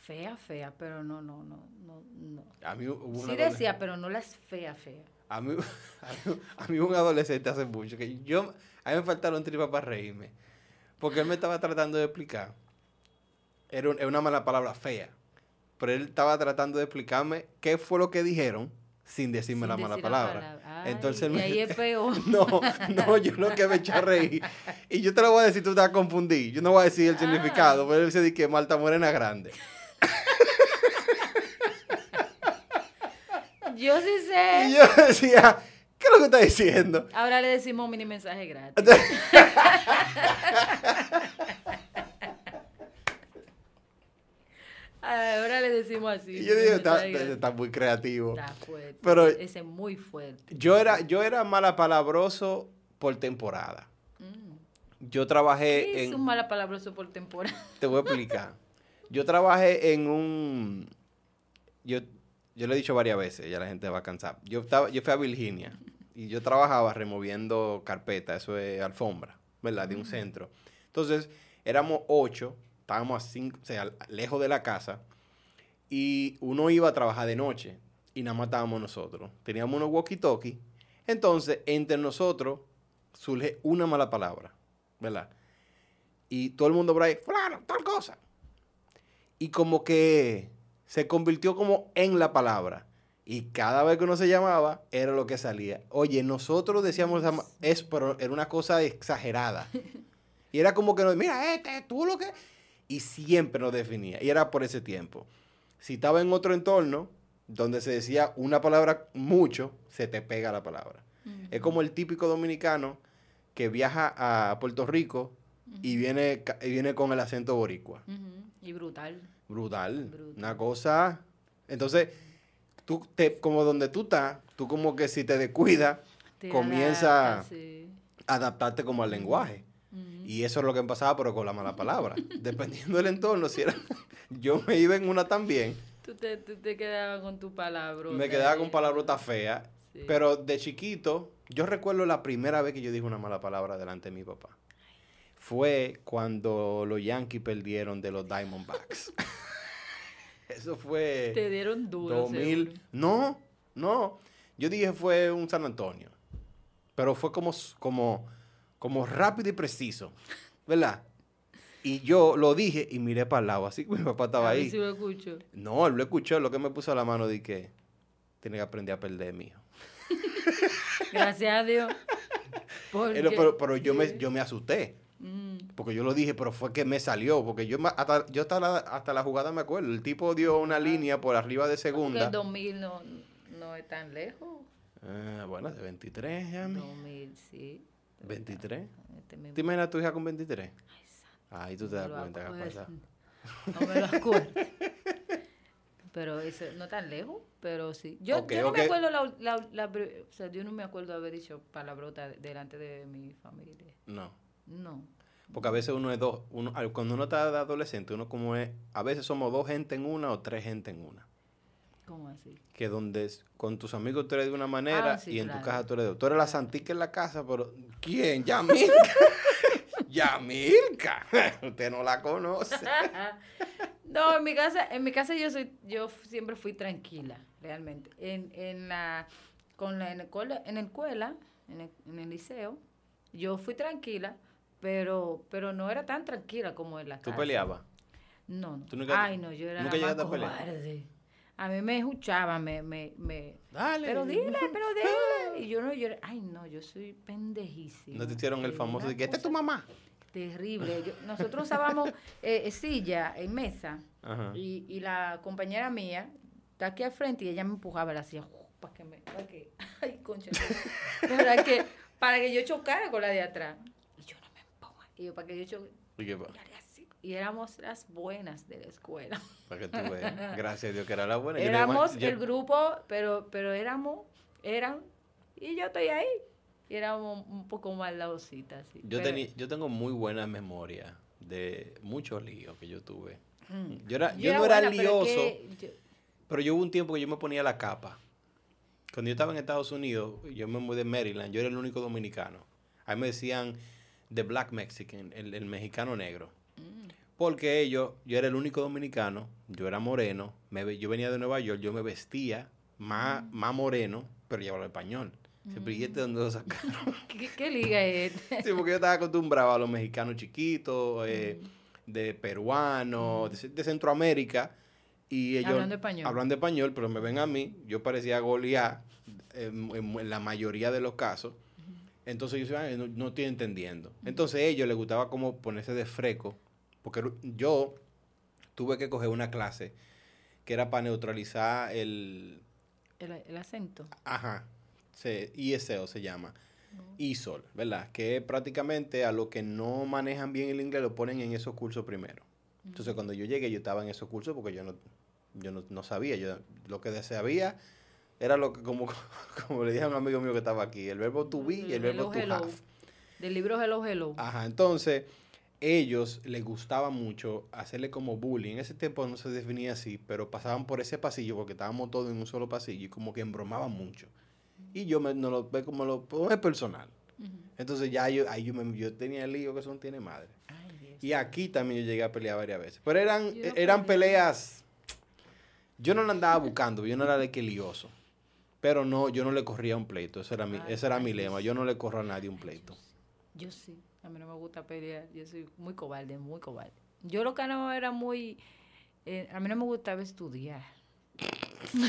fea, fea, pero no, no, no, no, no. A mí hubo Sí decía, pero no las fea, fea. A mí, a mí, a mí un adolescente hace mucho que yo, a mí me faltaron tripas para reírme. Porque él me estaba tratando de explicar. Era, un- era una mala palabra fea. Pero él estaba tratando de explicarme qué fue lo que dijeron sin decirme Sin la mala decir palabra. Ay, Entonces y ahí es peor. No, no, yo lo que me eché a reír. Y yo te lo voy a decir, tú te vas a confundir. Yo no voy a decir el Ah. significado. Pero él se dice que Malta Morena Grande. Yo sí Y sé. yo decía, ¿qué es lo que está diciendo? Ahora le decimos mini mensaje gratis. Ahora le decimos así. Y yo digo, está, muy creativo. Está fuerte. Pero- Ese es muy fuerte. Yo era, yo era malapalabroso por temporada. Mm. Yo trabajé ¿Qué es en... un mala palabra por temporada? Te voy a explicar. Yo trabajé en un... Yo, yo lo he dicho varias veces, ya la gente va a cansar. Yo, estaba, yo fui a Virginia y yo trabajaba removiendo carpetas, eso es alfombra, ¿verdad? De un centro. Entonces, éramos ocho, estábamos a cinco, o sea, lejos de la casa y uno iba a trabajar de noche y nada más estábamos nosotros. Teníamos unos walkie-talkie. Entonces, entre nosotros surge una mala palabra, ¿verdad? Y todo el mundo por ahí, fulano, tal cosa. Y como que se convirtió como en la palabra. Y cada vez que uno se llamaba, era lo que salía. Oye, nosotros decíamos, esa ma- es, pero era una cosa exagerada. Y era como que nos, mira, este, tú lo que... Y siempre nos definía. Y era por ese tiempo. Si estaba en otro entorno, donde se decía una palabra mucho, se te pega la palabra. Es como el típico dominicano que viaja a Puerto Rico y viene, y viene con el acento boricua. Y brutal. Brutal. Brutal. Una cosa. Entonces, tú te, como donde tú estás, tú como que si te descuidas, Comienza- sí. adaptarte como al lenguaje. Y eso es lo que pasaba, pero con la mala palabra. Dependiendo del entorno, si era. Yo me iba en una también. Tú te, tú te quedabas con tu palabra. Me quedaba con palabrotas feas. Sí. Pero de chiquito, yo recuerdo la primera vez que yo dije una mala palabra delante de mi papá. Fue cuando los Yankees perdieron de los Diamondbacks. Eso fue Te dieron duro. 2000. seguro. No, no. Yo dije fue un San Antonio. Pero fue como, como, como rápido y preciso. ¿Verdad? Y yo lo dije y miré para el lado, así que mi papá estaba ahí. si lo escucho. No, él lo escuchó, lo que me puso a la mano di que tiene que aprender a perder, mijo. Gracias a Dios. Porque- Pero, pero yo, me, yo me asusté. Mm, Porque yo lo dije, pero fue que me salió. Porque yo hasta, yo hasta la, hasta la jugada me acuerdo. El tipo dio una línea por arriba de porque segunda. el 2000 no, no es tan lejos. Ah, bueno, de 23 ya. mi. 2000, sí. 23. Este mismo- ¿Te imaginas a tu hija con 23? Ay, santo, Ahí tú te no das cuenta que ha acuerdo. pasado. No me lo acuerdo. Pero eso no tan lejos, pero sí. Yo, yo no me acuerdo la, la, la o sea, yo no me acuerdo haber dicho palabrota de- delante de mi familia. No. No. Porque a veces uno es dos. Uno, cuando uno está de adolescente, uno como es. A veces somos dos gente en una o tres gente en una. ¿Cómo así? Que donde es- con tus amigos tú eres de una manera Ah, sí, y en tu casa tú eres de otra. Tú eres la santica en la casa, pero ¿quién? Yamilka. Yamilka. Usted no la conoce. no, en mi casa, en mi casa yo soy, yo siempre fui tranquila, realmente. En, en la, con la, en el escuela, en la escuela, en el, en el liceo, yo fui tranquila, pero, pero no era tan tranquila como en la ¿Tú casa. peleabas? No, no. ¿Tú nunca- Ay, no, yo era nunca la más llegaste a pelear? A mí me escuchaban, me, me, me, Dale. pero dile, pero dile. Y yo no, yo, ay, no, yo soy pendejísima. No te hicieron el famoso de que esta es tu mamá. Terrible. Yo- nosotros usábamos eh, eh, silla en mesa Ajá. y, y la compañera mía está aquí al frente y ella me empujaba la silla para que me, para que, ay, concha, para que, para que yo chocara con la de atrás. Y yo no me empujo. Y yo, para que yo choque, Y así. Éramos las buenas de la escuela. para que tú veas. Gracias a Dios que era la buena. Éramos yo- el grupo, pero, pero éramos, eran, y yo estoy ahí. Y éramos un poco maldadositas. sí. Yo, Pero- tení- yo tengo muy buena memoria de muchos líos que yo tuve. Mm. Yo, era, yo, no era buena, pero lioso, que pero yo hubo un tiempo que yo me ponía la capa. Cuando yo estaba en Estados Unidos, yo me mudé de Maryland, yo era el único dominicano. A mí me decían The Black Mexican, el, el mexicano negro. Mm. Porque ellos, yo era el único dominicano, yo era moreno, me yo venía de Nueva York, yo me vestía más, Mm. más moreno, pero yo hablaba español. Siempre, ¿y este dónde lo sacaron? ¿Qué, qué liga es este? Sí, porque yo estaba acostumbrado a los mexicanos chiquitos, eh, Mm. de peruanos, de, ce- de Centroamérica. Y ellos Hablando español. Hablando español, pero me ven a mí, yo parecía Goliat en, en- en la mayoría de los casos. Entonces yo decía, "Ay, no, no estoy entendiendo. Entonces a ellos les gustaba como ponerse de freco, porque yo tuve que coger una clase que era para neutralizar el, El, el acento. Ajá. Se, ISO se llama. ISOL, ¿verdad? Que prácticamente a los que no manejan bien el inglés lo ponen en esos cursos primero. Entonces, cuando yo llegué, yo estaba en esos cursos porque yo no, yo no, no sabía. Yo, lo que sabía era lo que, como, como le dije a un amigo mío que estaba aquí, el verbo to be y el verbo Hello, to hello. have. Del libro Hello Hello. Ajá, entonces ellos les gustaba mucho hacerle como bullying. En ese tiempo no se definía así, pero pasaban por ese pasillo porque estábamos todos en un solo pasillo y como que embromaban mucho. Y yo me, no lo ve como lo es personal. Entonces ya yo, ahí yo, me- yo tenía el lío que son tiene madre. Ay. Y aquí también yo llegué a pelear varias veces. Pero eran, Yo eran peleas. Yo no la andaba buscando, yo no era de que lioso. Pero no, yo no le corría un pleito. Ese era mi, Ay, ese era mi lema. Yo no le corro a nadie un pleito. Yo sí. A mí no me gusta pelear. Yo soy muy cobarde, muy cobarde. Yo lo que no era muy... eh, a mí no me gustaba estudiar. no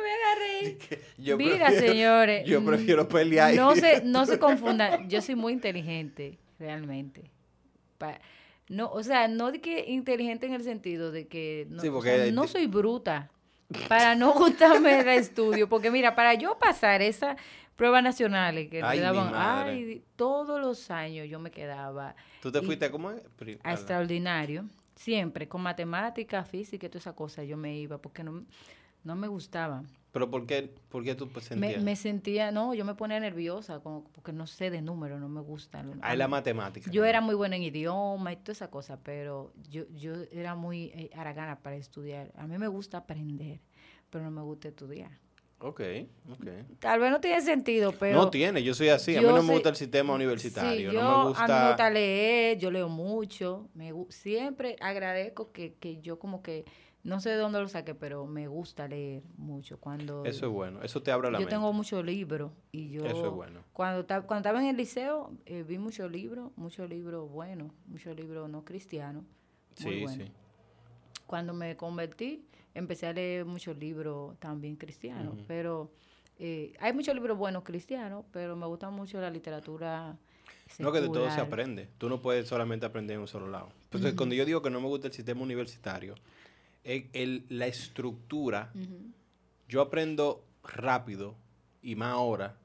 me agarré. Yo Mira, prefiero- señores. Yo mm, prefiero pelear. No se, no se confundan. Yo soy muy inteligente, realmente. Pa- no, o sea, no de que inteligente en el sentido de que no, Sí, o sea, no soy bruta para no gustarme el estudio. Porque mira, para yo pasar esas pruebas nacionales que Ay, me daban, ay, todos los años yo me quedaba ¿Tú te y- fuiste? Pri- a extraordinario. Siempre, con matemática, física y todas esas cosas yo me iba porque no, no me gustaba. ¿Pero por qué, por qué tú Me, sentías? me sentía, no, yo me ponía nerviosa como, porque no sé de números, no me gustan. Ah, la matemática. Yo ¿no? era muy buena en idioma y toda esa cosa, pero yo, yo era muy eh, haragana para estudiar. A mí me gusta aprender, pero no me gusta estudiar. Ok, ok. Tal vez no tiene sentido, pero... no tiene, yo soy así. A mí yo no me gusta el sistema universitario. Sí, no yo, me A mí me gusta. gusta leer, yo leo mucho. Me, siempre agradezco que, que yo como que No sé de dónde lo saqué, pero me gusta leer mucho. Cuando Eso es bueno. Eso te abre la yo mente. tengo muchos libros y yo Eso es bueno. cuando, cuando estaba en el liceo eh, vi muchos libros, muchos libros buenos, muchos libros no cristianos. Muy Sí, buenos. sí. Cuando me convertí, empecé a leer muchos libros también cristianos, pero eh, hay muchos libros buenos cristianos, pero me gusta mucho la literatura No, que de todo se aprende. Tú no puedes solamente aprender en un solo lado. Entonces, cuando yo digo que no me gusta el sistema universitario, es el- la estructura, yo aprendo rápido y más ahora.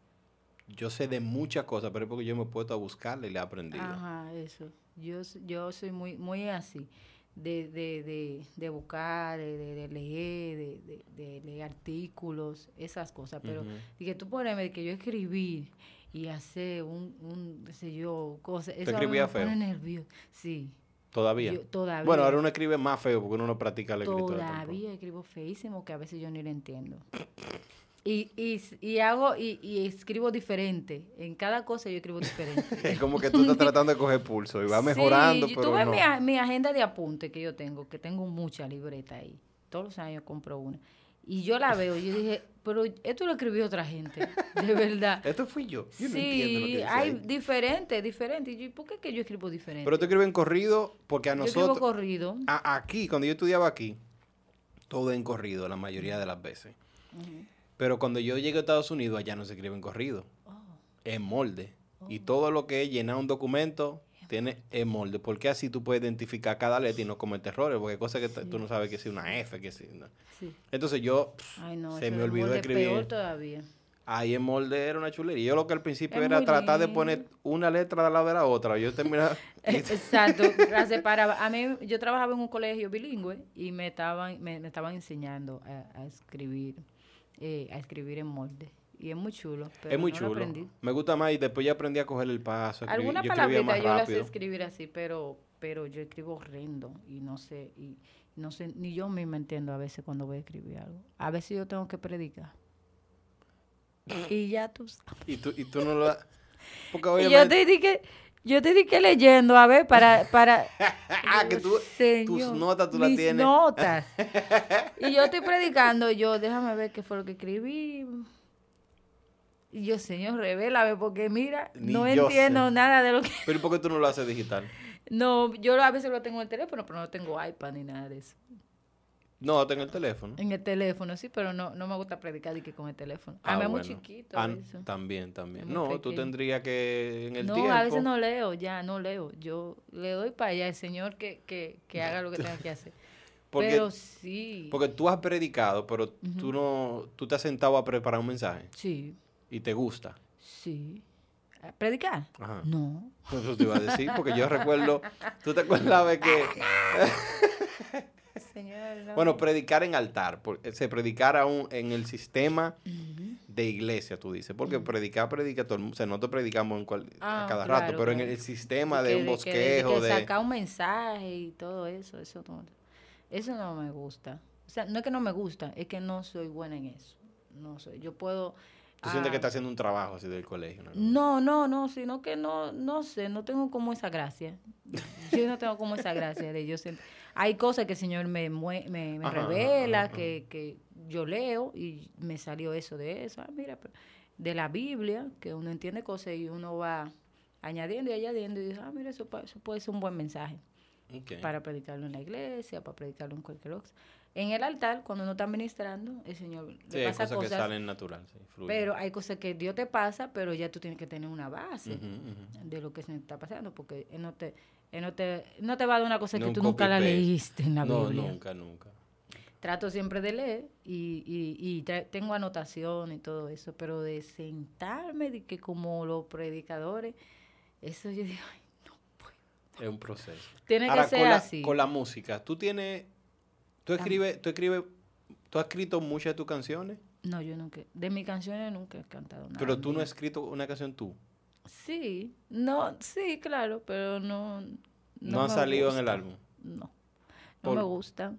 Yo sé de muchas cosas, pero es porque yo me he puesto a buscarla y la he aprendido. Ajá, eso. Yo, yo soy muy, muy así, de, de, de, de buscar, de, de- leer, de, de- de leer artículos, esas cosas. Pero Ujú. y que tú pones que yo escribí y hacer un, un, qué sé yo, cosas. Eso a mí escribías me pone feo? nervioso. Sí. Todavía. Yo todavía. Bueno, ahora uno escribe más feo porque uno no practica la escritura. Todavía escribo feísimo que a veces yo ni lo entiendo. Y, y, y hago, y, y escribo diferente. En cada cosa yo escribo diferente. Es como que tú estás tratando de coger pulso y va mejorando, Sí, pero tú ves no. mi, agenda de apunte que yo tengo, que tengo mucha libreta ahí. Todos los años compro una. Y yo la veo y yo dije, pero esto lo escribió otra gente, de verdad. Esto fui yo. Yo no entiendo lo que sí, dice hay ahí. diferente, diferente. Y yo, ¿y ¿por qué que yo escribo diferente? Pero tú escribes en corrido porque a yo escribo nosotros... corrido. a- aquí, cuando yo estudiaba aquí, todo en corrido, la mayoría de las veces. Ujú. Pero cuando yo llegué a Estados Unidos, allá no se escribe en corrido, Oh, en molde. Y todo lo que es llenar un documento tiene en molde, porque así tú puedes identificar cada letra y no cometer errores, porque hay cosas que t- tú no sabes que es una F, que sí. no. sí. Entonces yo, pff, Ay, no, se me olvidó escribir. peor todavía. Ahí en molde era una chulería. Yo lo que al principio Es era tratar de poner una letra al lado de la otra. Yo terminaba... Exacto, la separaba. A mí, yo trabajaba en un colegio bilingüe y me estaban, me, me estaban enseñando a, a escribir, eh, a escribir en molde. Y es muy chulo. Pero es muy no lo chulo. aprendí. Me gusta más y después ya aprendí a coger el paso. a escribir- Algunas yo escribía palabritas más yo las sé escribir así, pero, pero yo escribo horrendo y no sé, y no sé, ni yo misma entiendo a veces cuando voy a escribir algo. A veces yo tengo que predicar. y ya tú sabes. Y tú, y tú no lo... Porque Y yo obviamente... te dije, yo te dije leyendo, a ver, para, para. Ah, que tú- tus Señor, notas tú las tienes. notas. y yo estoy predicando, yo, déjame ver qué fue lo que escribí. Y yo, Señor, revélame, porque mira, Ni no entiendo sé. nada de lo que. Pero ¿y por qué tú no lo haces digital? No, yo a veces lo tengo en el teléfono, pero no tengo iPad ni nada de eso. No, tengo el teléfono. En el teléfono, sí, pero no, no me gusta predicar y que con el teléfono. Ah, a mí es muy chiquito Ah, eso. También, también. No, tú tendrías que en el no, tiempo... a veces no leo, ya no leo. Yo le doy para allá al Señor que, que, que haga lo que tenga que hacer. Porque, pero sí. porque tú has predicado, pero tú no... Tú te has sentado a preparar un mensaje Sí, y te gusta. sí. ¿A ¿Predicar? Ajá. No. Eso te iba a decir, porque yo recuerdo... ¿Tú te acuerdas de que... Señor, no. Bueno, predicar en altar. porque Se predicar aún en el sistema de iglesia, tú dices. Porque predicar, predica todo el mundo. O sea, nosotros predicamos en cual- a Ah, cada claro, rato, pero en el sistema De de que- un de que- de bosquejo, que de... sacar un mensaje y todo eso, eso no, eso no me gusta. O sea, no es que no me gusta, es que no soy buena en eso. No soy. Yo puedo. Tú sientes ah, que estás haciendo un trabajo así del colegio. ¿no? No, no, no, sino que no, no sé, no tengo como esa gracia. Yo no tengo como esa gracia de yo sen- Hay cosas que el Señor me, me, me Ajá, revela, ajá, que, que yo leo y me salió eso de eso. Ah, mira, pero de la Biblia, que uno entiende cosas y uno va añadiendo y añadiendo y dice, ah, mira, eso, eso puede ser un buen mensaje para predicarlo en la iglesia, para predicarlo en cualquier cosa. En el altar, cuando uno está ministrando, el Señor le Sí, hay pasa cosas, que salen natural, sí, pero hay cosas que Dios te pasa, pero ya tú tienes que tener una base de lo que se está pasando, porque él no te, él no te, no te va a dar una cosa No que tú nunca la leíste en la No, Biblia. nunca, nunca. Trato siempre de leer y, y, y tengo anotación y todo eso, pero de sentarme de que como los predicadores, eso yo digo, ay, Es un proceso. tiene Ahora, que ser con la, así. con la música, ¿tú tienes... ¿Tú escribes, tú escribes, tú has escrito muchas de tus canciones? No, yo nunca, de mis canciones nunca he cantado nada. Pero tú no has escrito una canción tú. Sí, no, sí, claro, pero no. No, ha me salido en el álbum. No, no Por- me gusta.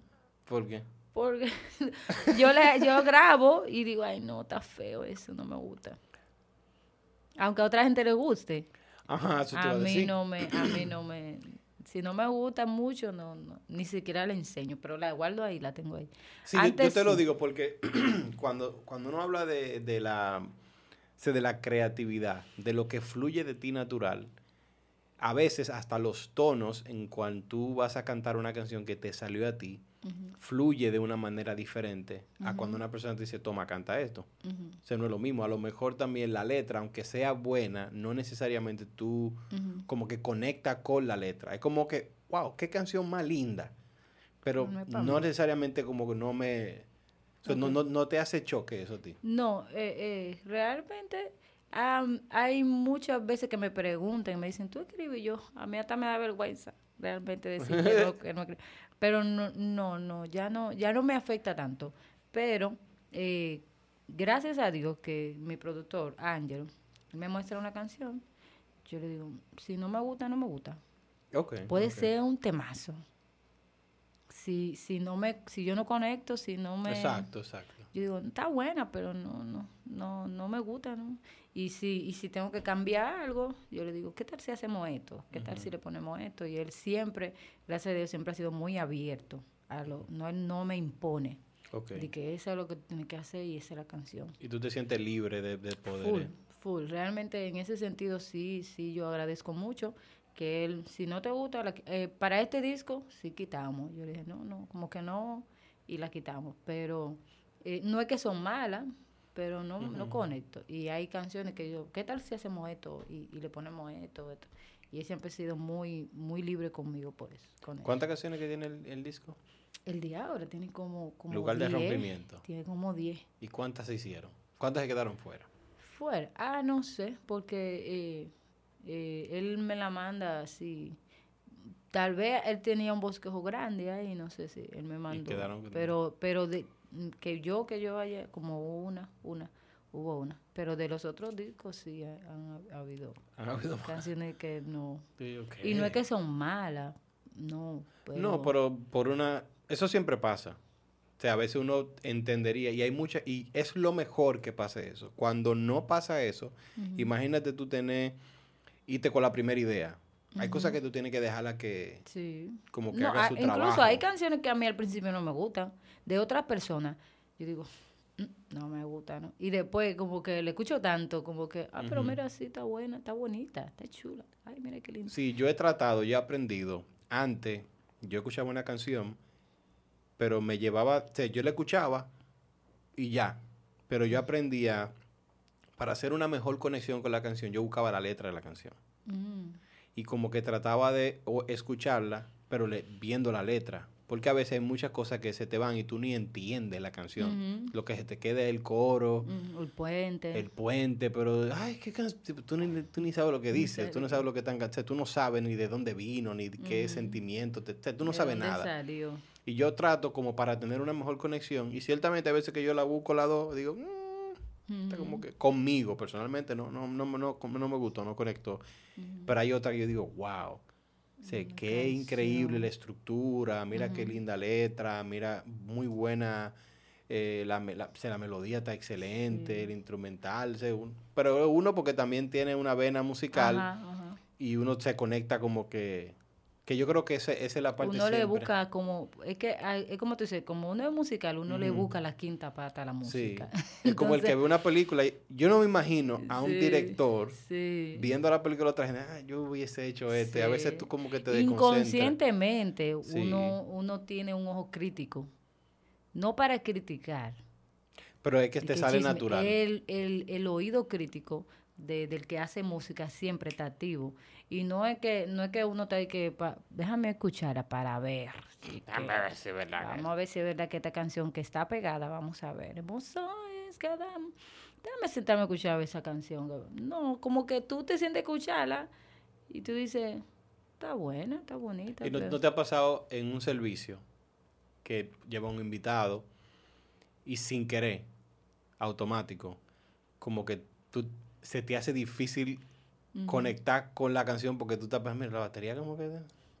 ¿Por qué? Porque yo, le, yo grabo y digo, ay, no, está feo eso, no me gusta. Aunque a otra gente le guste, Ajá, eso te a a mí decir. no me, a mí no me, Si no me gusta mucho, no, no ni siquiera la enseño, pero la guardo ahí, la tengo ahí. Sí, yo- yo, te lo digo porque cuando, cuando uno habla de, de la, de la creatividad, de lo que fluye de ti natural, a veces hasta los tonos en cuanto tú vas a cantar una canción que te salió a ti, Fluye de una manera diferente a cuando una persona te dice, toma, canta esto. O sea, no es lo mismo. A lo mejor también la letra, aunque sea buena, no necesariamente tú como que conecta con la letra. Es como que, wow, qué canción más linda. Pero No necesariamente como que no me... o sea, no, no, no te hace choque eso a ti. No, eh, eh, realmente hay muchas veces que me preguntan, me dicen, ¿tú escribes? Yo, a mí hasta me da vergüenza realmente decir que no, que no escribo. Pero no, no, no, ya no, ya no me afecta tanto. Pero eh, gracias a Dios que mi productor, Ángel, me muestra una canción, yo le digo, si no me gusta, no me gusta. Ok. Puede ser un temazo. Si, si no me, si yo no conecto, si no me Exacto, exacto. Yo digo, está buena, pero no, no, no, no me gusta, ¿no? Y si, y si tengo que cambiar algo, yo le digo, ¿qué tal si hacemos esto? ¿Qué tal si le ponemos esto? Y él siempre, gracias a Dios, siempre ha sido muy abierto. A lo, no, él no me impone. Ok. De que eso es lo que tiene que hacer y esa es la canción. Y tú te sientes libre de, de poder. Full, eh. full. Realmente en ese sentido sí, sí, yo agradezco mucho que él, si no te gusta, la eh, para este disco sí quitamos. Yo le dije, no, no, como que no, y la quitamos. Pero eh, no es que son malas, pero no, no Ujú. conecto. Y hay canciones que yo, ¿qué tal si hacemos esto? Y, y le ponemos esto, esto. Y él siempre ha sido muy, muy libre conmigo por eso. Con. ¿Cuántas canciones que tiene el, el disco? El día ahora tiene como, como Lugar de 10, rompimiento. Tiene como 10. ¿Y cuántas se hicieron? ¿Cuántas se quedaron fuera? Fuera. Ah, no sé, porque eh, eh, él me la manda así. Tal vez él tenía un bosquejo grande ahí, no sé si él me mandó. quedaron- pero pero de, que yo, que yo haya, como una, una, hubo una. Pero de los otros discos sí ha- han ha- habido ¿Han habido más? canciones que no. Sí. Y no es que son malas, no. Pero, No, pero por una... Eso siempre pasa. O sea, a veces uno entendería y hay mucha... Y es lo mejor que pase eso. Cuando no pasa eso, imagínate tú tener... Irte con la primera idea. Hay cosas que tú tienes que dejarla que... Sí. Como que No, haga su incluso trabajo. hay canciones que a mí al principio no me gustan, de otras personas. Yo digo, "Mm, no me gusta, ¿no? Y después como que le escucho tanto, como que, ah, pero mira, sí, está buena, está bonita, está chula. Ay, mira qué lindo. Sí, yo he tratado, yo he aprendido. Antes, yo escuchaba una canción, pero me llevaba, o sea, yo la escuchaba y ya. Pero yo aprendía, para hacer una mejor conexión con la canción, yo buscaba la letra de la canción. Mm, Y como que trataba de o escucharla, pero le- viendo la letra. Porque a veces hay muchas cosas que se te van y tú ni entiendes la canción. Lo que se te queda es el coro, el puente. el puente, pero, ay, qué can- tú, ni, tú ni sabes lo que dices, tú no sabes. lo que están, o sea, tú no sabes ni de dónde vino, ni qué sentimiento, te- tú no ¿De sabes dónde nada. salió? Y yo trato como para tener una mejor conexión, y ciertamente a veces que yo la busco la dos, digo, "Mm, está como que conmigo personalmente no, no, no, no, no me gustó, no conectó. Pero hay otra que yo digo, wow. sé Una qué increíble la estructura, mira qué linda letra, mira, muy buena, eh, la, la, la melodía está excelente, Sí. el instrumental, se- un- pero uno porque también tiene una vena musical Ajá, ajá. y uno se conecta como que, que yo creo que ese- esa es la parte Uno le busca como, es que es como tú dices, como uno es musical, uno le busca la quinta pata a la Sí, música. es como el que ve una película, y yo no me imagino a un sí, director sí. viendo la película otra gente, ah, yo hubiese hecho este, a veces Sí. tú como que te. Inconscientemente Sí. uno, uno tiene un ojo crítico. No para criticar. Pero es que te que sale chisme. natural. El, el, el oído crítico de- del que hace música siempre está activo. Y no es que, no es que uno está ahí que pa- déjame escuchar para ver. si que- Déjame ver si es verdad que- Vamos a ver si es verdad que esta canción que está pegada, vamos a ver. Hermoso es cada... Déjame sentarme a escuchar esa canción. No, como que tú te sientes a escucharla y tú dices, está buena, está bonita. ¿Y no, no te ha pasado en un servicio que lleva un invitado y sin querer, automático, como que tú se te hace difícil conectar con la canción porque tú tapas, mira, la batería como que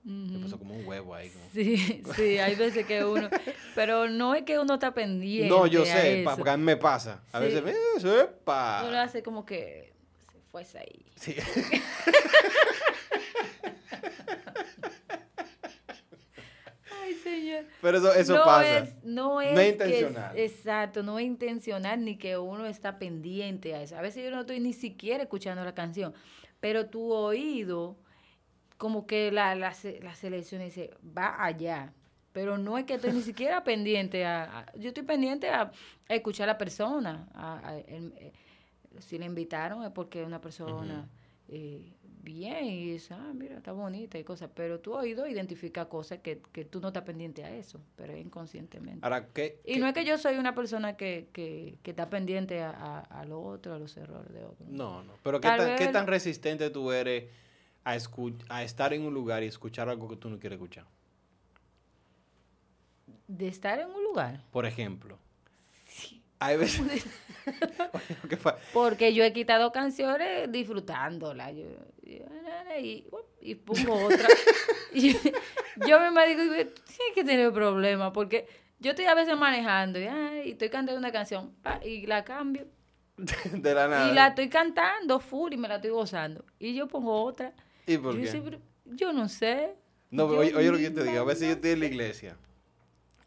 te ujú. pasó como un huevo ahí. como- Sí, sí, hay veces que uno, pero no es que uno está pendiente. No, yo sé, porque a mí me pasa. A Sí. veces, "Eh, sepa". Uno hace como que se fuese ahí. Sí. Pero eso, eso no pasa. Es, no es, No es que- intencional. exacto, no es intencional ni que uno está pendiente a eso. A veces yo no estoy ni siquiera escuchando la canción, pero tu oído, como que la, la, la selección dice, va allá. Pero no es que estoy ni siquiera pendiente a, a- yo estoy pendiente a, a escuchar a la persona. a- el- eh, si le invitaron es porque es una persona eh, bien y dice, ah, mira, está bonita y cosas. Pero tu oído identifica cosas que, que tú no estás pendiente a eso, pero inconscientemente. Ahora, ¿qué? y qué- no es que yo soy una persona que, que, que está pendiente a, a, a lo otro, a los errores de otros. No, no. Pero ¿qué tan, qué tan resistente tú eres a, a estar en un lugar y escuchar algo que tú no quieres escuchar? De estar en un lugar. Por ejemplo. Porque yo he quitado canciones disfrutándola. Yo, yo, y, y pongo otra. y yo me digo, tienes que tener problemas. Porque yo estoy a veces manejando y, ay, estoy cantando una canción y la cambio. De la nada. Y la estoy cantando full y me la estoy gozando. Y yo pongo otra. ¿Y por yo, qué? dice, "Pero yo no sé. No, pero oye, oye lo que yo te misma digo. A veces yo estoy en la iglesia.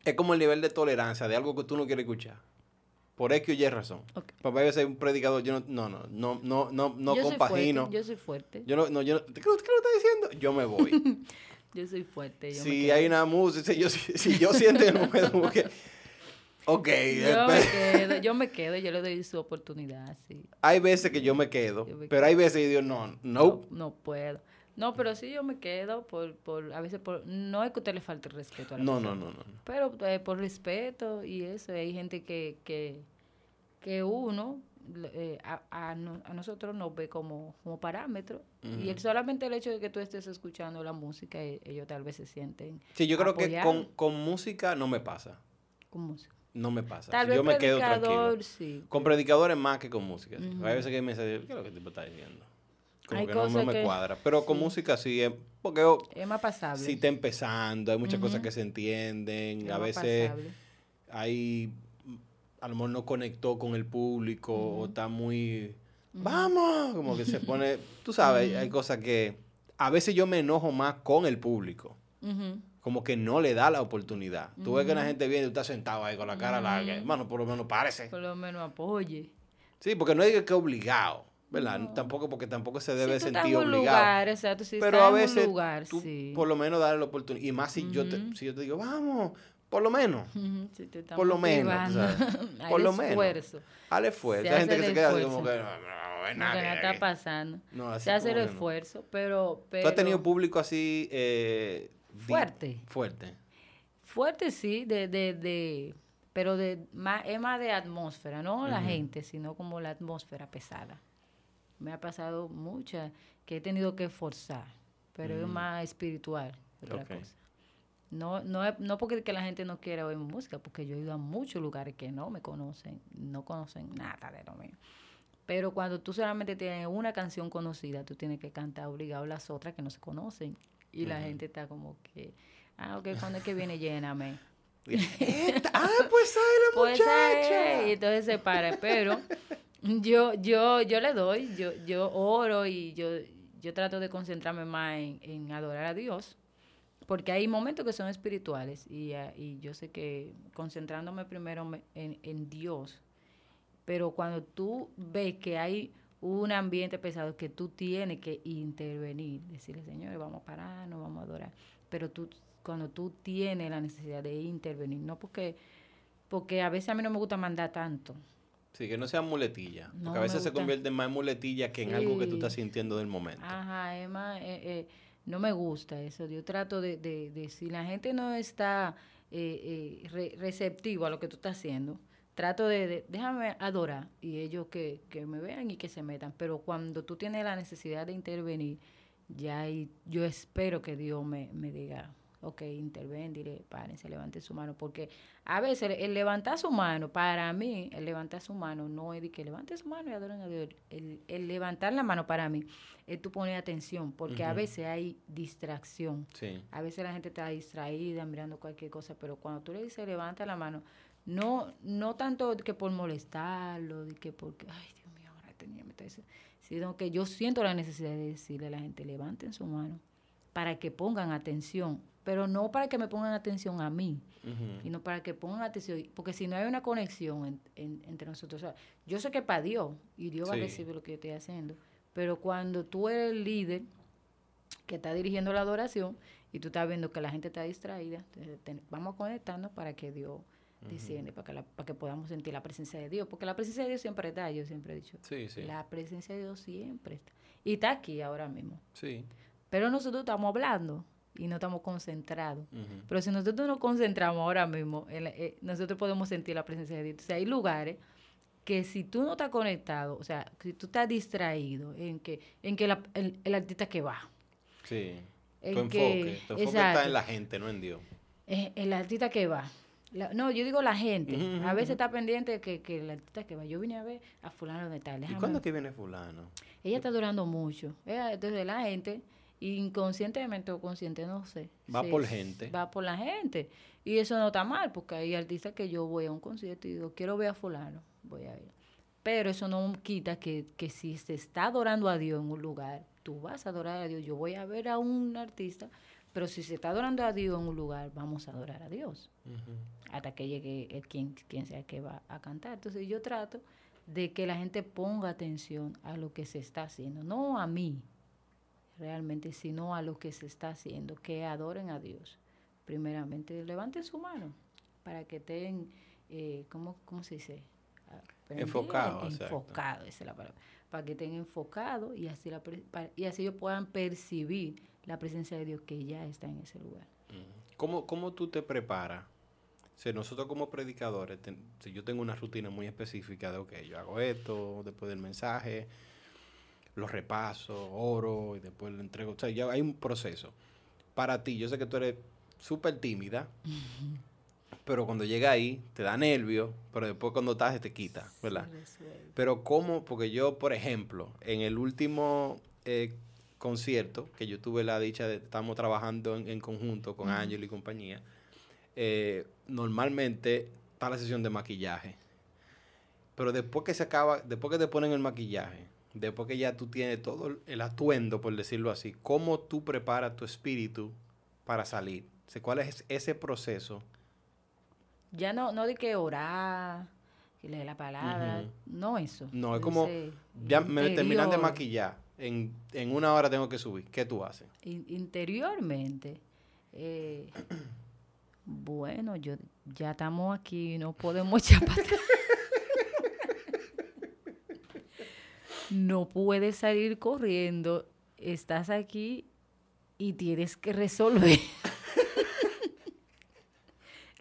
Es como el nivel de tolerancia de algo que tú no quieres escuchar. Por X o Y razón. Ok. Papá, a veces un predicador, yo no, no, no, no, no, no yo soy compagino. fuerte. Yo soy fuerte. Yo no, no, yo no, ¿qué, lo- qué lo está diciendo? Yo me voy. Yo soy fuerte. Yo me si quedo. hay una música, si yo, si, si yo siento como que, ok, Yo me espe- quedo, yo me quedo, yo le doy su oportunidad, sí. hay veces que yo me quedo, Yo me pero hay veces que yo digo, no, no, No, no puedo. No, pero sí yo me quedo por, por, a veces por, no es que usted le falte respeto a la no, no, persona, no, no, no. Pero eh, por respeto y eso, hay gente que, que, que uno, eh, a, a no- a nosotros nos ve como, como parámetro. Y el, solamente el hecho de que tú estés escuchando la música, e- ellos tal vez se sienten Sí, yo creo que con, con música no me pasa, con música. no me pasa. Tal vez yo me quedo tranquilo. sí. Con predicadores más que con música. sí. Hay veces que me dice, ¿qué es lo que tipo está diciendo? Como Hay que no, me que- cuadra. Pero con sí. música sí, es porque oh, Es más pasable. sí está empezando, hay muchas cosas que se entienden, es a veces pasable. hay, a lo mejor no conectó con el público o está muy, vamos, como que se pone, tú sabes, hay- cosas que a veces yo me enojo más con el público. Como que no le da la oportunidad. Tú ves que la gente viene y tú estás sentado ahí con la cara larga. Hermano, por lo menos párese. Por lo menos apoye. Sí, porque no es que obligado, ¿verdad? Tampoco porque tampoco se debe si tú estás sentir obligado. lugar, exacto, si pero a en un veces lugar, tú sí. por lo menos darle la oportunidad. Y más si yo te, si yo te digo, vamos, por lo menos, si te por lo menos, sabes, por lo menos. esfuerzo. al esfuerzo. Hay gente que se queda así como que no, no, no, nada está aquí". pasando. No, así Se hace el esfuerzo, pero, pero... ¿Tú has tenido público así eh, Fuerte. Fuerte. Fuerte, sí, de, de, de, pero de más, es más de atmósfera, no la gente, sino como la atmósfera pesada. Me ha pasado mucha que he tenido que forzar, pero es más espiritual otra cosa. No, no, no porque que la gente no quiera oír música, porque yo he ido a muchos lugares que no me conocen, no conocen nada de lo mío. Pero cuando tú solamente tienes una canción conocida, tú tienes que cantar obligado las otras que no se conocen. Y la gente está como que, ah, ok, cuando es que viene, lléname. Ah, pues ahí la Pues muchacha. y entonces se para, pero yo, yo, yo le doy, yo, yo oro y yo, yo trato de concentrarme más en, en adorar a Dios, porque hay momentos que son espirituales y, ah, y yo sé que concentrándome primero me- en, en Dios, pero cuando tú ves que hay un ambiente pesado que tú tienes que intervenir, decirle, señores, vamos a parar, no vamos a adorar, pero tú, cuando tú tienes la necesidad de intervenir, no porque porque a veces a mí no me gusta mandar tanto. Sí, que no sea muletilla. No Porque a veces se gusta. convierte más en muletilla que en algo que tú estás sintiendo del momento. Ajá, Emma, eh, eh, no me gusta eso. Yo trato de, de, de si la gente no está eh, eh, re- receptivo a lo que tú estás haciendo, trato de, de- déjame adorar y ellos que, que me vean y que se metan. Pero cuando tú tienes la necesidad de intervenir, ya ahí yo espero que Dios me, me diga, ok, interven, dile, párense, levanten su mano. Porque a veces el, el levantar su mano, para mí, el levantar su mano no es de que levante su mano y adoren a Dios. El, el levantar la mano para mí es tú poner atención, porque a veces hay distracción. Sí. A veces la gente está distraída mirando cualquier cosa, pero cuando tú le dices levanta la mano, no no tanto que por molestarlo, de que porque, ay Dios mío, ahora niño me está diciendo, sino que yo siento la necesidad de decirle a la gente levanten su mano para que pongan atención pero no para que me pongan atención a mí, Ujú. sino para que pongan atención, porque si no hay una conexión en- en- entre nosotros, o sea, yo sé que para Dios, y Dios va a Sí. recibir lo que yo estoy haciendo, pero cuando tú eres el líder que está dirigiendo la adoración y tú estás viendo que la gente está distraída, entonces vamos a conectarnos para que Dios desciende, para que, la- para que podamos sentir la presencia de Dios, porque la presencia de Dios siempre está, yo siempre he dicho, Sí, sí. la presencia de Dios siempre está, y está aquí ahora mismo, Sí. pero nosotros estamos hablando y no estamos concentrados. Pero si nosotros nos concentramos ahora mismo, en la- eh, nosotros podemos sentir la presencia de Dios. O sea, hay lugares que si tú no estás conectado, o sea, si tú estás distraído en que, en que la- el, el artista que va, Sí. en Tu que- enfoque. Tu enfoque exacto. está en la gente, no en Dios. eh, el artista que va. La- no, yo digo la gente. A veces está pendiente que, que el artista que va. Yo vine a ver a fulano de tal. ¿Y cuándo ver. que viene fulano? Ella está durando mucho. Ella- Entonces la gente, inconscientemente o consciente, no sé. Va por gente. Va por la gente. Y eso no está mal, porque hay artistas que yo voy a un concierto y digo, quiero ver a fulano, voy a ir. Pero eso no quita que, que si se está adorando a Dios en un lugar, tú vas a adorar a Dios. Yo voy a ver a un artista, pero si se está adorando a Dios en un lugar, vamos a adorar a Dios hasta que llegue el quien, quien sea que va a cantar. Entonces yo trato de que la gente ponga atención a lo que se está haciendo, no a mí realmente, sino a lo que se está haciendo, que adoren a Dios. Primeramente, levanten su mano para que estén, eh, ¿cómo, ¿cómo se dice? Enfocado. Enfocado, esa es la palabra. Para que estén enfocados y así, la, y así ellos puedan percibir la presencia de Dios que ya está en ese lugar. ¿Cómo, ¿Cómo tú te preparas? O sea, nosotros como predicadores, ten- si yo tengo una rutina muy específica de, ok, yo hago esto, después del mensaje, lo repaso, oro y después lo entrego. O sea, ya hay un proceso. Para ti, yo sé que tú eres súper tímida, pero cuando llega ahí te da nervio, pero después cuando estás te quita, ¿verdad? Pero cómo, porque yo, por ejemplo, en el último eh, concierto que yo tuve la dicha de, estamos trabajando en, en conjunto con. Ángel y compañía, eh, normalmente está la sesión de maquillaje. Pero después que se acaba, después que te ponen el maquillaje, después que ya tú tienes todo el- atuendo, por decirlo así, ¿cómo tú preparas tu espíritu para salir? O sea, ¿Cuál es ese proceso? Ya no, no de que orar, que leer la palabra, no eso. No, es como, Ese Ya me terminan de maquillar, en, en una hora tengo que subir. ¿Qué tú haces? in- interiormente, eh, bueno, yo ya estamos aquí, no podemos echar para atrás. No puedes salir corriendo, estás aquí y tienes que resolver.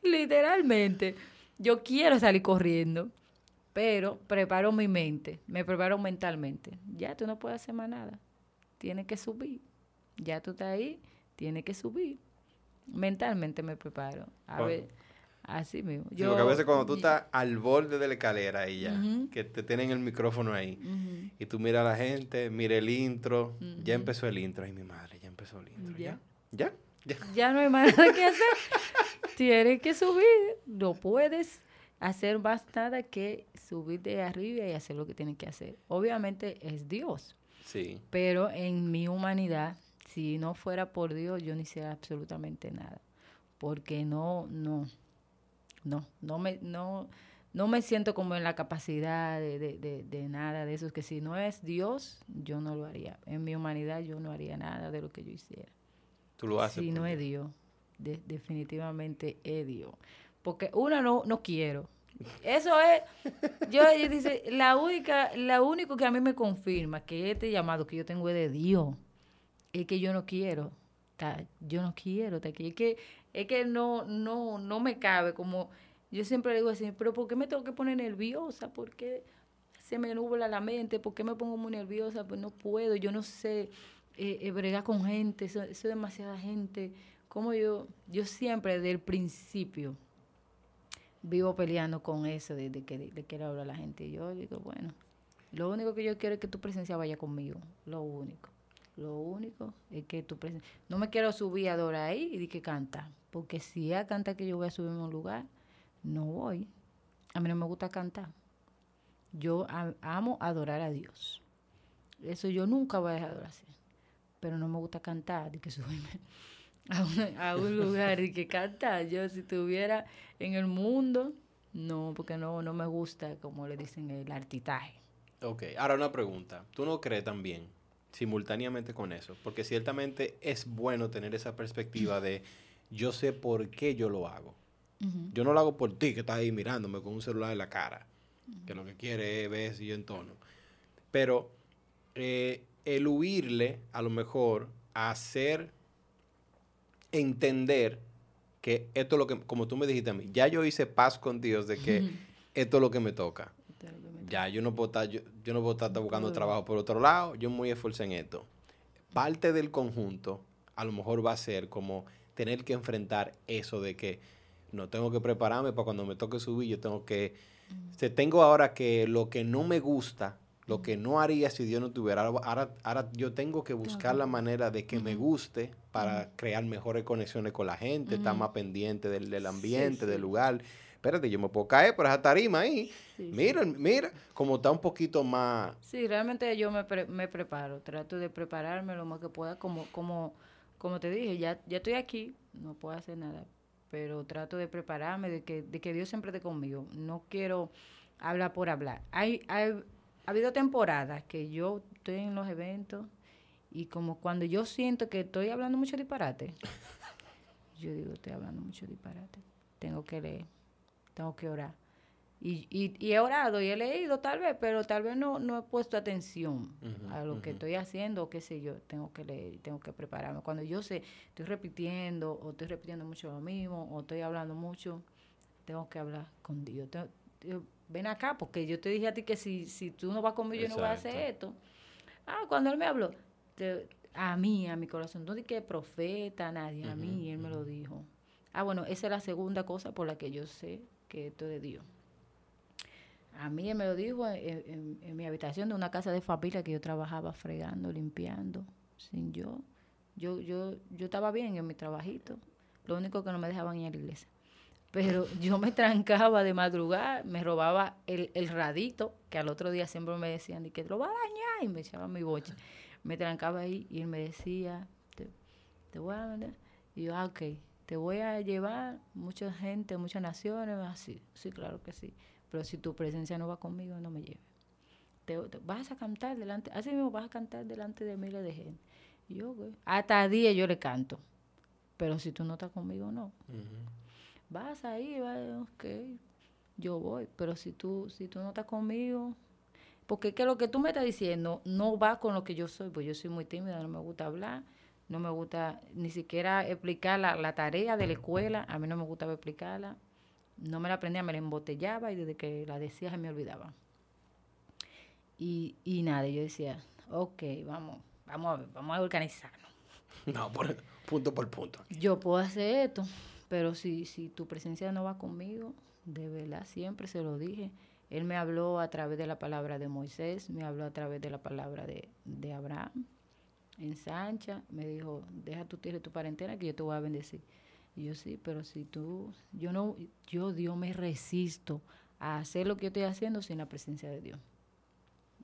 Literalmente, yo quiero salir corriendo, pero preparo mi mente, me preparo mentalmente. Ya tú no puedes hacer más nada, tienes que subir. Ya tú estás ahí, tienes que subir. Mentalmente me preparo. A Bueno. ver, así mismo. Sí, porque a veces cuando tú estás al borde de la escalera y ya, que te tienen el micrófono ahí, y tú miras a la gente, mira el intro, ya empezó el intro, ay mi madre, ya empezó el intro, Ya. ¿ya? ¿Ya? ¿Ya? ya no hay más nada que hacer. Tienes que subir. No puedes hacer más nada que subir de arriba y hacer lo que tienes que hacer. Obviamente es Dios, Sí. pero en mi humanidad, si no fuera por Dios, yo no hiciera absolutamente nada. Porque no, no, no, no me, no, no me siento como en la capacidad de, de, de, de nada de eso. Que si no es Dios, yo no lo haría. En mi humanidad yo no haría nada de lo que yo hiciera. Tú lo haces. Si no es Dios, de- definitivamente es Dios. Porque una no, no quiero. Eso es, yo, yo dice, la única, la único que a mí me confirma que este llamado que yo tengo es de Dios, es que yo no quiero, ta- yo no quiero aquí. Es que, es que no, no, no me cabe, como yo siempre le digo así, pero ¿por qué me tengo que poner nerviosa? ¿Por qué se me nubla la mente? ¿Por qué me pongo muy nerviosa? Pues no puedo, yo no sé eh, eh, bregar con gente, eso es demasiada gente. Como yo, yo siempre desde el principio vivo peleando con eso de, de que le quiero hablar a la gente. Y yo digo, bueno, lo único que yo quiero es que tu presencia vaya conmigo, lo único. Lo único es que tu presencia... No me quiero subir a adorar ahí y de que canta, porque si ella canta que yo voy a subirme a un lugar, no voy. A mí no me gusta cantar. Yo amo adorar a Dios. Eso yo nunca voy a dejar de hacer. Pero no me gusta cantar, de que subirme. a un, a un lugar y que cantar. Yo si estuviera en el mundo, no, porque no, no me gusta, como le dicen, el artitaje. Ok, ahora una pregunta. ¿Tú no crees también, simultáneamente con eso? Porque ciertamente es bueno tener esa perspectiva de yo sé por qué yo lo hago. Yo no lo hago por ti que estás ahí mirándome con un celular en la cara, que lo que quiere es ver si yo entono. Pero eh, el huirle, a lo mejor, a hacer entender que esto es lo que, como tú me dijiste a mí, ya yo hice paz con Dios de que esto es lo que me toca. Ya, yo no puedo estar, yo, no puedo estar buscando trabajo por otro lado, yo me voy a esforzar en esto. Parte del conjunto a lo mejor va a ser como tener que enfrentar eso de que no tengo que prepararme para cuando me toque subir, yo tengo que, se tengo ahora que lo que no me gusta, lo que no haría si Dios no tuviera. Ahora, ahora yo tengo que buscar la manera de que me guste para crear mejores conexiones con la gente, estar más pendiente del, ambiente, del lugar. Espérate, yo me puedo caer por esa tarima ahí. mira, mira, como está un poquito más... Sí, realmente yo me, me preparo, trato de prepararme lo más que pueda, como, como, como te dije, ya, ya estoy aquí, no puedo hacer nada, pero trato de prepararme, de que, de que Dios siempre esté conmigo. No quiero hablar por hablar. Hay, hay, ha habido temporadas que yo estoy en los eventos y como cuando yo siento que estoy hablando mucho disparate, yo digo, estoy hablando mucho disparate. Tengo que leer, tengo que orar. Y, y, he orado y he leído tal vez, pero tal vez no, no he puesto atención a lo que estoy haciendo o qué sé yo. Tengo que leer y tengo que prepararme. Cuando yo sé, estoy repitiendo o estoy repitiendo mucho lo mismo o estoy hablando mucho, tengo que hablar con Dios ven acá, porque yo te dije a ti que si, si tú no vas conmigo, yo no voy a hacer esto. Ah, cuando él me habló, a mí, a mi corazón, no dije profeta, nadie, a mí, él me lo dijo. Ah, bueno, esa es la segunda cosa por la que yo sé que esto es de Dios. A mí él me lo dijo en, mi habitación de una casa de familia que yo trabajaba fregando, limpiando, sin yo. Yo, yo, yo estaba bien en mi trabajito. Lo único que no me dejaban ir a la iglesia pero yo me trancaba de madrugada, me robaba el, el, radito, que al otro día siempre me decían, que lo va a dañar, y me echaban mi boche. Me trancaba ahí y él me decía, te, voy a vender. Y yo, ah, ok, te voy a llevar mucha gente, muchas naciones, así, sí, claro que sí. Pero si tu presencia no va conmigo, no me lleves. Te, vas a cantar delante, así mismo vas a cantar delante de miles de gente. Y yo, hasta a día yo le canto. Pero si tú no estás conmigo, no vas ahí, va, ok, yo voy, pero si tú, si tú no estás conmigo, porque que lo que tú me estás diciendo no va con lo que yo soy, pues yo soy muy tímida, no me gusta hablar, no me gusta ni siquiera explicar la, tarea de la escuela, a mí no me gustaba explicarla, no me la aprendía, me la embotellaba y desde que la decía se me olvidaba. Y, y nada, yo decía, ok, vamos, vamos a ver, vamos a organizarnos. No, por, punto por punto. Yo puedo hacer esto, pero si, si tu presencia no va conmigo, de verdad, siempre se lo dije. Él me habló a través de la palabra de Moisés, me habló a través de la palabra de, de Abraham. En Sancha me dijo, deja tu tierra y tu parentela que yo te voy a bendecir. Y yo sí, pero si tú, yo no, yo Dios me resisto a hacer lo que yo estoy haciendo sin la presencia de Dios.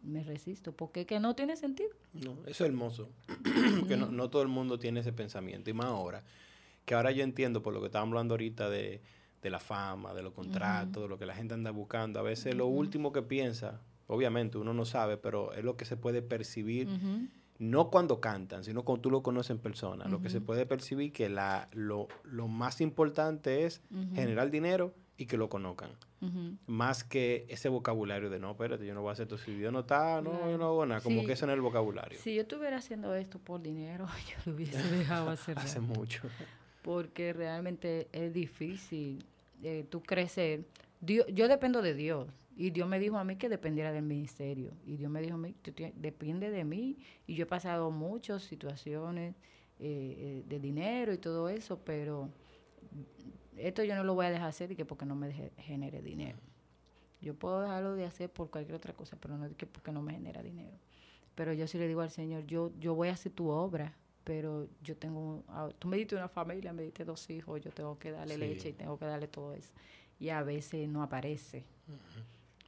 Me resisto, porque que no tiene sentido. No, eso es hermoso, porque no, no todo el mundo tiene ese pensamiento, y más ahora que ahora yo entiendo por lo que estábamos hablando ahorita de, la fama, de los contratos, de lo que la gente anda buscando. A veces lo último que piensa, obviamente uno no sabe, pero es lo que se puede percibir, no cuando cantan, sino cuando tú lo conoces en persona. Lo que se puede percibir que la, lo, más importante es generar dinero y que lo conozcan. Más que ese vocabulario de no, espérate, yo no voy a hacer esto. Si Dios no está, no, yo no hago nada. Como que eso no es el vocabulario. Si yo estuviera haciendo esto por dinero, yo lo hubiese dejado hacer. Hace mucho porque realmente es difícil eh, tú crecer. Dios, yo dependo de Dios y Dios me dijo a mí que dependiera del ministerio y Dios me dijo a mí, depende de mí y yo he pasado muchas situaciones eh, eh, de dinero y todo eso, pero esto yo no lo voy a dejar hacer y que porque no me genere dinero. Yo puedo dejarlo de hacer por cualquier otra cosa, pero no que porque no me genera dinero. Pero yo sí le digo al Señor, yo, yo voy a hacer tu obra pero yo tengo, tú me diste una familia, me diste dos hijos, yo tengo que darle leche y tengo que darle todo eso. Y a veces no aparece.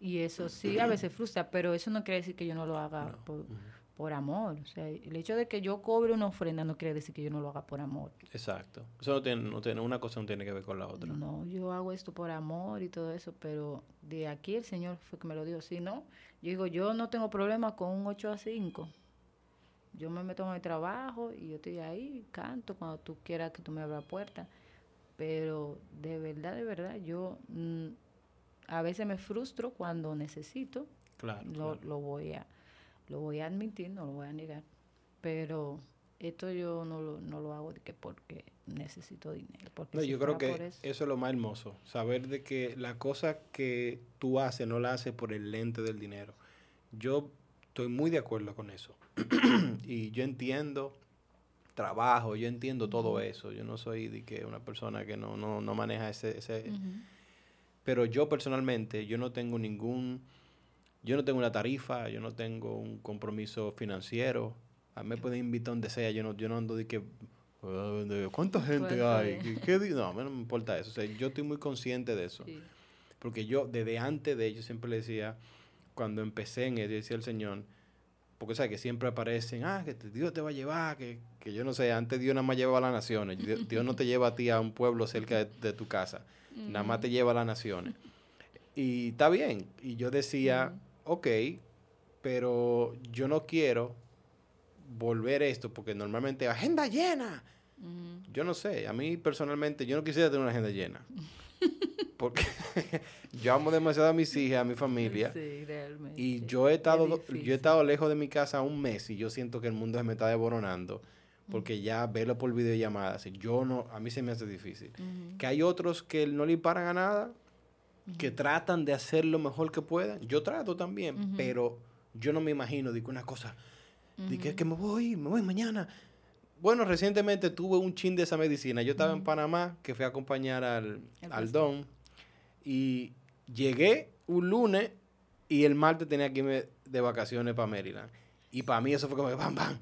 Y eso sí, a veces frustra, pero eso no quiere decir que yo no lo haga por amor. O sea, el hecho de que yo cobre una ofrenda no quiere decir que yo no lo haga por amor. Exacto. Eso no tiene, no tiene, una cosa no tiene que ver con la otra. No, yo hago esto por amor y todo eso, pero de aquí el Señor fue que me lo dijo. Si no, yo digo, yo no tengo problema con un 8 a 5. Yo me meto en mi trabajo y yo estoy ahí, canto cuando tú quieras que tú me abras la puerta. Pero de verdad, de verdad, yo mm, a veces me frustro cuando necesito. Claro, lo, claro. lo voy a lo voy a admitir, no lo voy a negar. Pero esto yo no lo, no lo hago de que porque necesito dinero. Porque No, si yo creo que eso. eso- es lo más hermoso, saber de que la cosa que tú haces no la haces por el lente del dinero. Yo estoy muy de acuerdo con eso. y yo entiendo trabajo, yo entiendo todo eso. Yo no soy de que una persona que no, no, no maneja ese, ese. Pero yo personalmente, yo no tengo ningún, yo no tengo una tarifa, yo no tengo un compromiso financiero. A mí me pueden invitar donde sea, yo no, yo no ando de que, "Ah, de- ¿cuánta gente ¿Cuánto hay? ¿Qué- qué di-?" no, a mí no me importa eso. O sea, yo estoy muy consciente de eso. Sí. Porque yo, desde antes de ello, siempre le decía, cuando empecé en yo decía al Señor, porque sabes que siempre aparecen, ah, que Dios te va a llevar, que, que yo no sé, antes Dios nada más lleva a las naciones. Dios, Dios no te lleva a ti a un pueblo cerca de, de tu casa, nada más te lleva a las naciones. Y está bien. Y yo decía, ok, pero yo no quiero volver esto, porque normalmente agenda llena. Ujú. Yo no sé, a mí personalmente, yo no quisiera tener una agenda llena. Porque yo amo demasiado a mis hijas, a mi familia. Sí, realmente. Y yo he estado, Es yo he estado lejos de mi casa un mes y yo siento que el mundo se me está desboronando. Porque ya verlo por videollamadas, yo no, a mí se me hace difícil. Que hay otros que no le paran a nada, que tratan de hacer lo mejor que puedan. Yo trato también, pero yo no me imagino que una cosa, de que, que me voy, me voy mañana. Bueno, recientemente tuve un chin de esa medicina. Yo estaba en Panamá, que fui a acompañar al, al don, y llegué un lunes y el martes tenía que irme de vacaciones para Maryland. Y para mí eso fue como, bam, bam.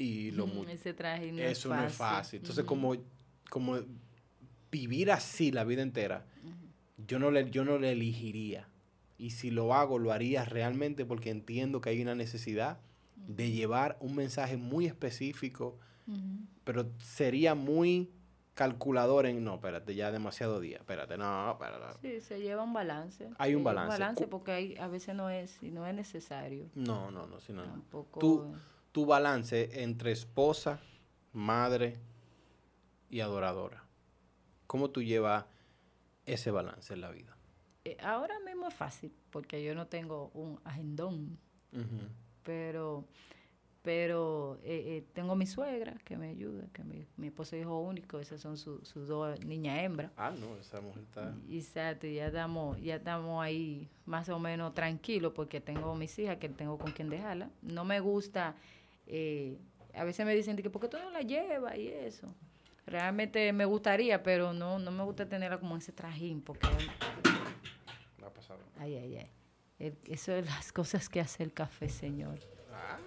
Y lo Ese traje no eso es no es fácil. Entonces, como, como vivir así la vida entera, yo, no le, yo no le elegiría. Y si lo hago, lo haría realmente porque entiendo que hay una necesidad de llevar un mensaje muy específico, pero sería muy calculador en, no, espérate, ya demasiado día, espérate, no, espérate. Sí, se lleva un balance. Hay un balance. balance Cu- porque hay, a veces no es, y no es necesario. No, no, no, si no, no. Tampoco. Tú- Tu balance entre esposa, madre y adoradora. ¿Cómo tú llevas ese balance en la vida? Eh, ahora mismo es fácil porque yo no tengo un agendón, pero pero eh, eh, tengo mi suegra que me ayuda, que mi, mi esposo es hijo único, esas son su- sus dos niñas hembras. Ah, no, esa mujer está... Exacto, ya estamos, ya estamos ahí más o menos tranquilos porque tengo mis hijas que tengo con quien dejarla. No me gusta, eh, a veces me dicen que ¿por qué tú no la llevas y eso? Realmente me gustaría, pero no, no me gusta tenerla como ese trajín porque, Me ha pasado. ay, ay, ay. El- eso es las cosas que hace el café, señor. Ah,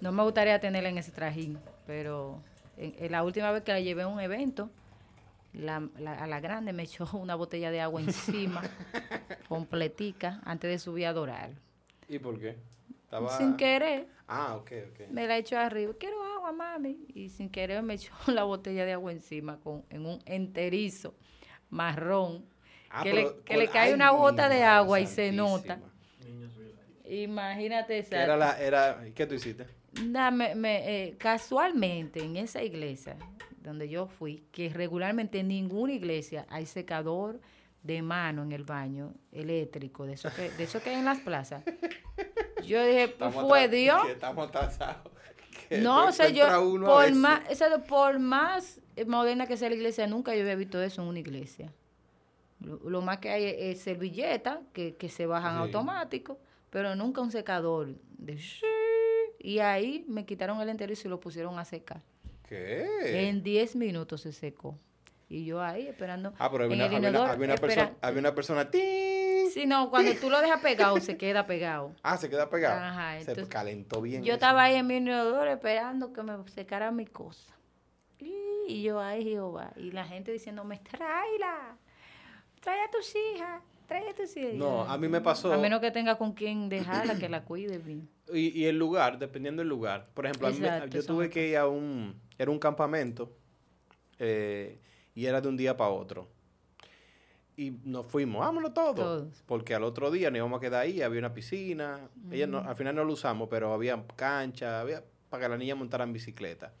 No me gustaría tenerla en ese trajín, pero en, en la última vez que la llevé a un evento, la, la- a la grande me echó una botella de agua encima, completica, antes de subir a adorar. ¿Y por qué? Estaba... Sin querer, Ah, ok, ok. me la echó arriba. Quiero agua, mami. Y sin querer me echó la botella de agua encima con, en un enterizo marrón. Ah, que pero le, que le cae ay, una gota de agua y se nota. Imagínate esa. Era la, era, ¿Qué tú hiciste? Nah, me- me, eh, casualmente en esa iglesia donde yo fui, que regularmente en ninguna iglesia hay secador de mano en el baño eléctrico, de eso que, de eso que hay en las plazas. Yo dije, pues fue Dios. estamos atrasados. Que No, o sea, yo, por más, o sea, por más moderna que sea la iglesia, nunca yo había visto eso en una iglesia. Lo, lo más que hay es, servilletas que, que se bajan Sí. automático, pero nunca un secador de y ahí me quitaron el enterizo y lo pusieron a secar. ¿Qué? En 10 minutos se secó. Y yo ahí esperando. Ah, pero había una, había una, había una persona, había una persona, ¡ting! Sí, no, cuando tú lo dejas pegado, se queda pegado. Ah, se queda pegado. Ajá, se entonces- calentó bien. Yo eso. estaba ahí en mi inodoro esperando que me secara mi cosa. Y, yo, ay Jehová. Y la gente diciéndome, tráela, trae a tus hijas, tráete sí. No, a mí me pasó. A menos que tenga con quien dejarla, que la cuide bien. Y, y el lugar, dependiendo del lugar. Por ejemplo, a mí yo tuve que ir a un. Era un campamento. eh, y era de un día para otro. Y nos fuimos, vámonos todos. Todos. Porque al otro día nos íbamos a quedar ahí, había una piscina. Ella no, al final no lo usamos, pero había cancha, había para que la niña montara en bicicleta.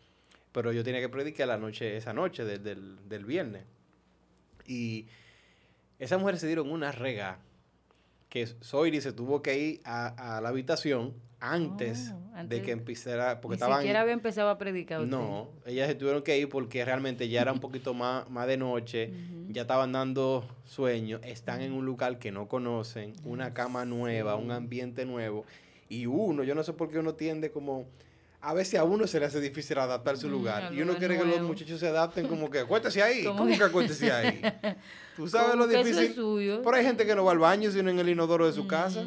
Pero yo tenía que predicar la noche, esa noche de- del, del viernes. Y esas mujeres se dieron una rega que Soiri se tuvo que ir a, a la habitación antes, Oh, de antes- que empezara, porque Ni estaban... siquiera había empezado a predicar usted. No, ellas se tuvieron que ir porque realmente ya era un poquito más, más de noche, ya estaban dando sueño, están en un lugar que no conocen, una cama nueva, un ambiente nuevo, y uno, yo no sé por qué uno tiende como, a veces a uno se le hace difícil adaptar su Mm, lugar, y uno quiere que los muchachos se adapten como que, acuérdese ahí, Como ¿cómo que- acuérdese ahí? Tú sabes lo difícil. Pero hay gente que no va al baño sino en el inodoro de su casa.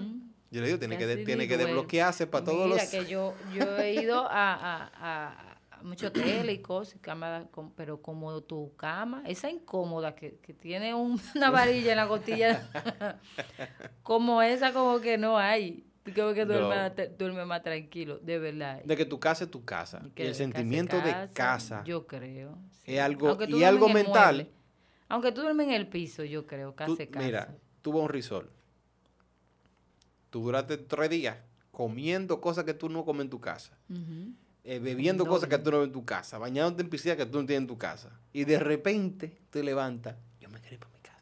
Yo le digo, tiene que, de- tiene que desbloquearse para todos Mira, los... que yo, yo he ido a, a, a, muchos hoteles y cosas, cama, pero como tu cama, esa incómoda que, que tiene un- una varilla en la costilla, como esa como que no hay. Como que duerme, No. más- te- duerme más tranquilo, de verdad. De que tu casa es tu casa. Que el sentimiento de casa Yo creo. es algo- y algo mental. mueble, aunque tú duermes en el piso, yo creo, casa Tú- casa. mira, tú vas a un resort. Tú duraste tres días comiendo cosas que tú no comes en tu casa. Eh, bebiendo cosas que tú no ves en tu casa. Bañándote en piscina que tú no tienes en tu casa. Y de repente te levantas. Yo me quiero ir para mi casa.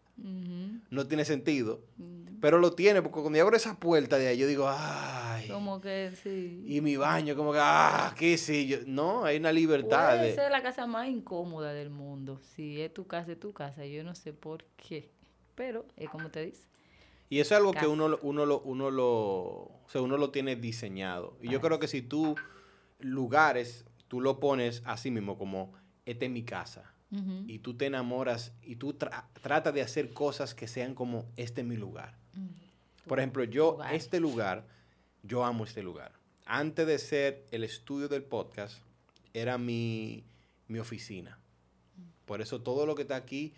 No tiene sentido. Mm. Pero lo tiene porque cuando yo abro esa puerta de ahí, yo digo, ay. Como que sí. Y mi baño, como que, ah, qué sí. Yo, no, hay una libertad. Puede de- ser la casa más incómoda del mundo. Si es tu casa, es tu casa. Yo no sé por qué. Pero es como te dice. Y eso es algo que uno, lo- uno, lo, uno, lo, o sea, uno lo tiene diseñado. Y yo creo que si tú lugares, tú lo pones así mismo como, esta es mi casa. Y tú te enamoras y tú tra- tratas de hacer cosas que sean como, este es mi lugar. Por ejemplo, yo, lugar. este lugar, yo amo este lugar. Antes de ser el estudio del podcast, era mi, mi oficina. Por eso todo lo que está aquí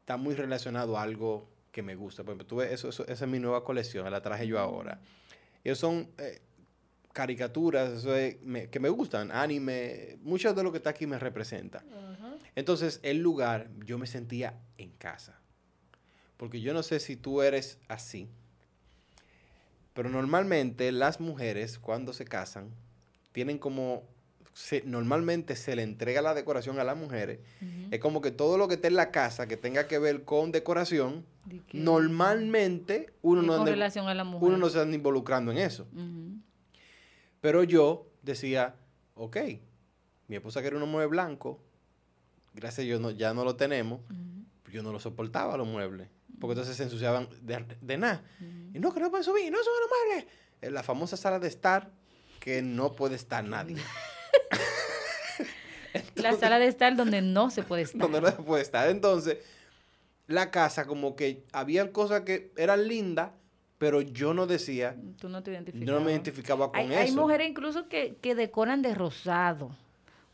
está muy relacionado a algo que me gusta. Por ejemplo, eso, eso- esa es mi nueva colección, la traje yo ahora. Ellos son eh, caricaturas eso es- me- que me gustan, anime, mucho de lo que está aquí me representa. Entonces, el lugar, yo me sentía en casa. Porque yo no sé si tú eres así, pero normalmente las mujeres cuando se casan tienen como, se- normalmente se le entrega la decoración a las mujeres. Es como que todo lo que esté en la casa que tenga que ver con decoración, normalmente uno no, con anda- relación a la mujer. uno no se anda involucrando en eso. Pero yo decía, ok, mi esposa quiere un mueble blanco, gracias a Dios no- ya no lo tenemos, yo no lo soportaba los muebles, porque entonces se ensuciaban de, de nada. Y no, que no pueden subir, no suben los muebles. En la famosa sala de estar, que no puede estar nadie. La sala de estar donde no se puede estar. donde no se puede estar. Entonces, la casa como que había cosas que eran lindas, pero yo no decía, Tú no te identificas. yo no me identificaba con hay, eso. hay mujeres incluso que, que decoran de rosado,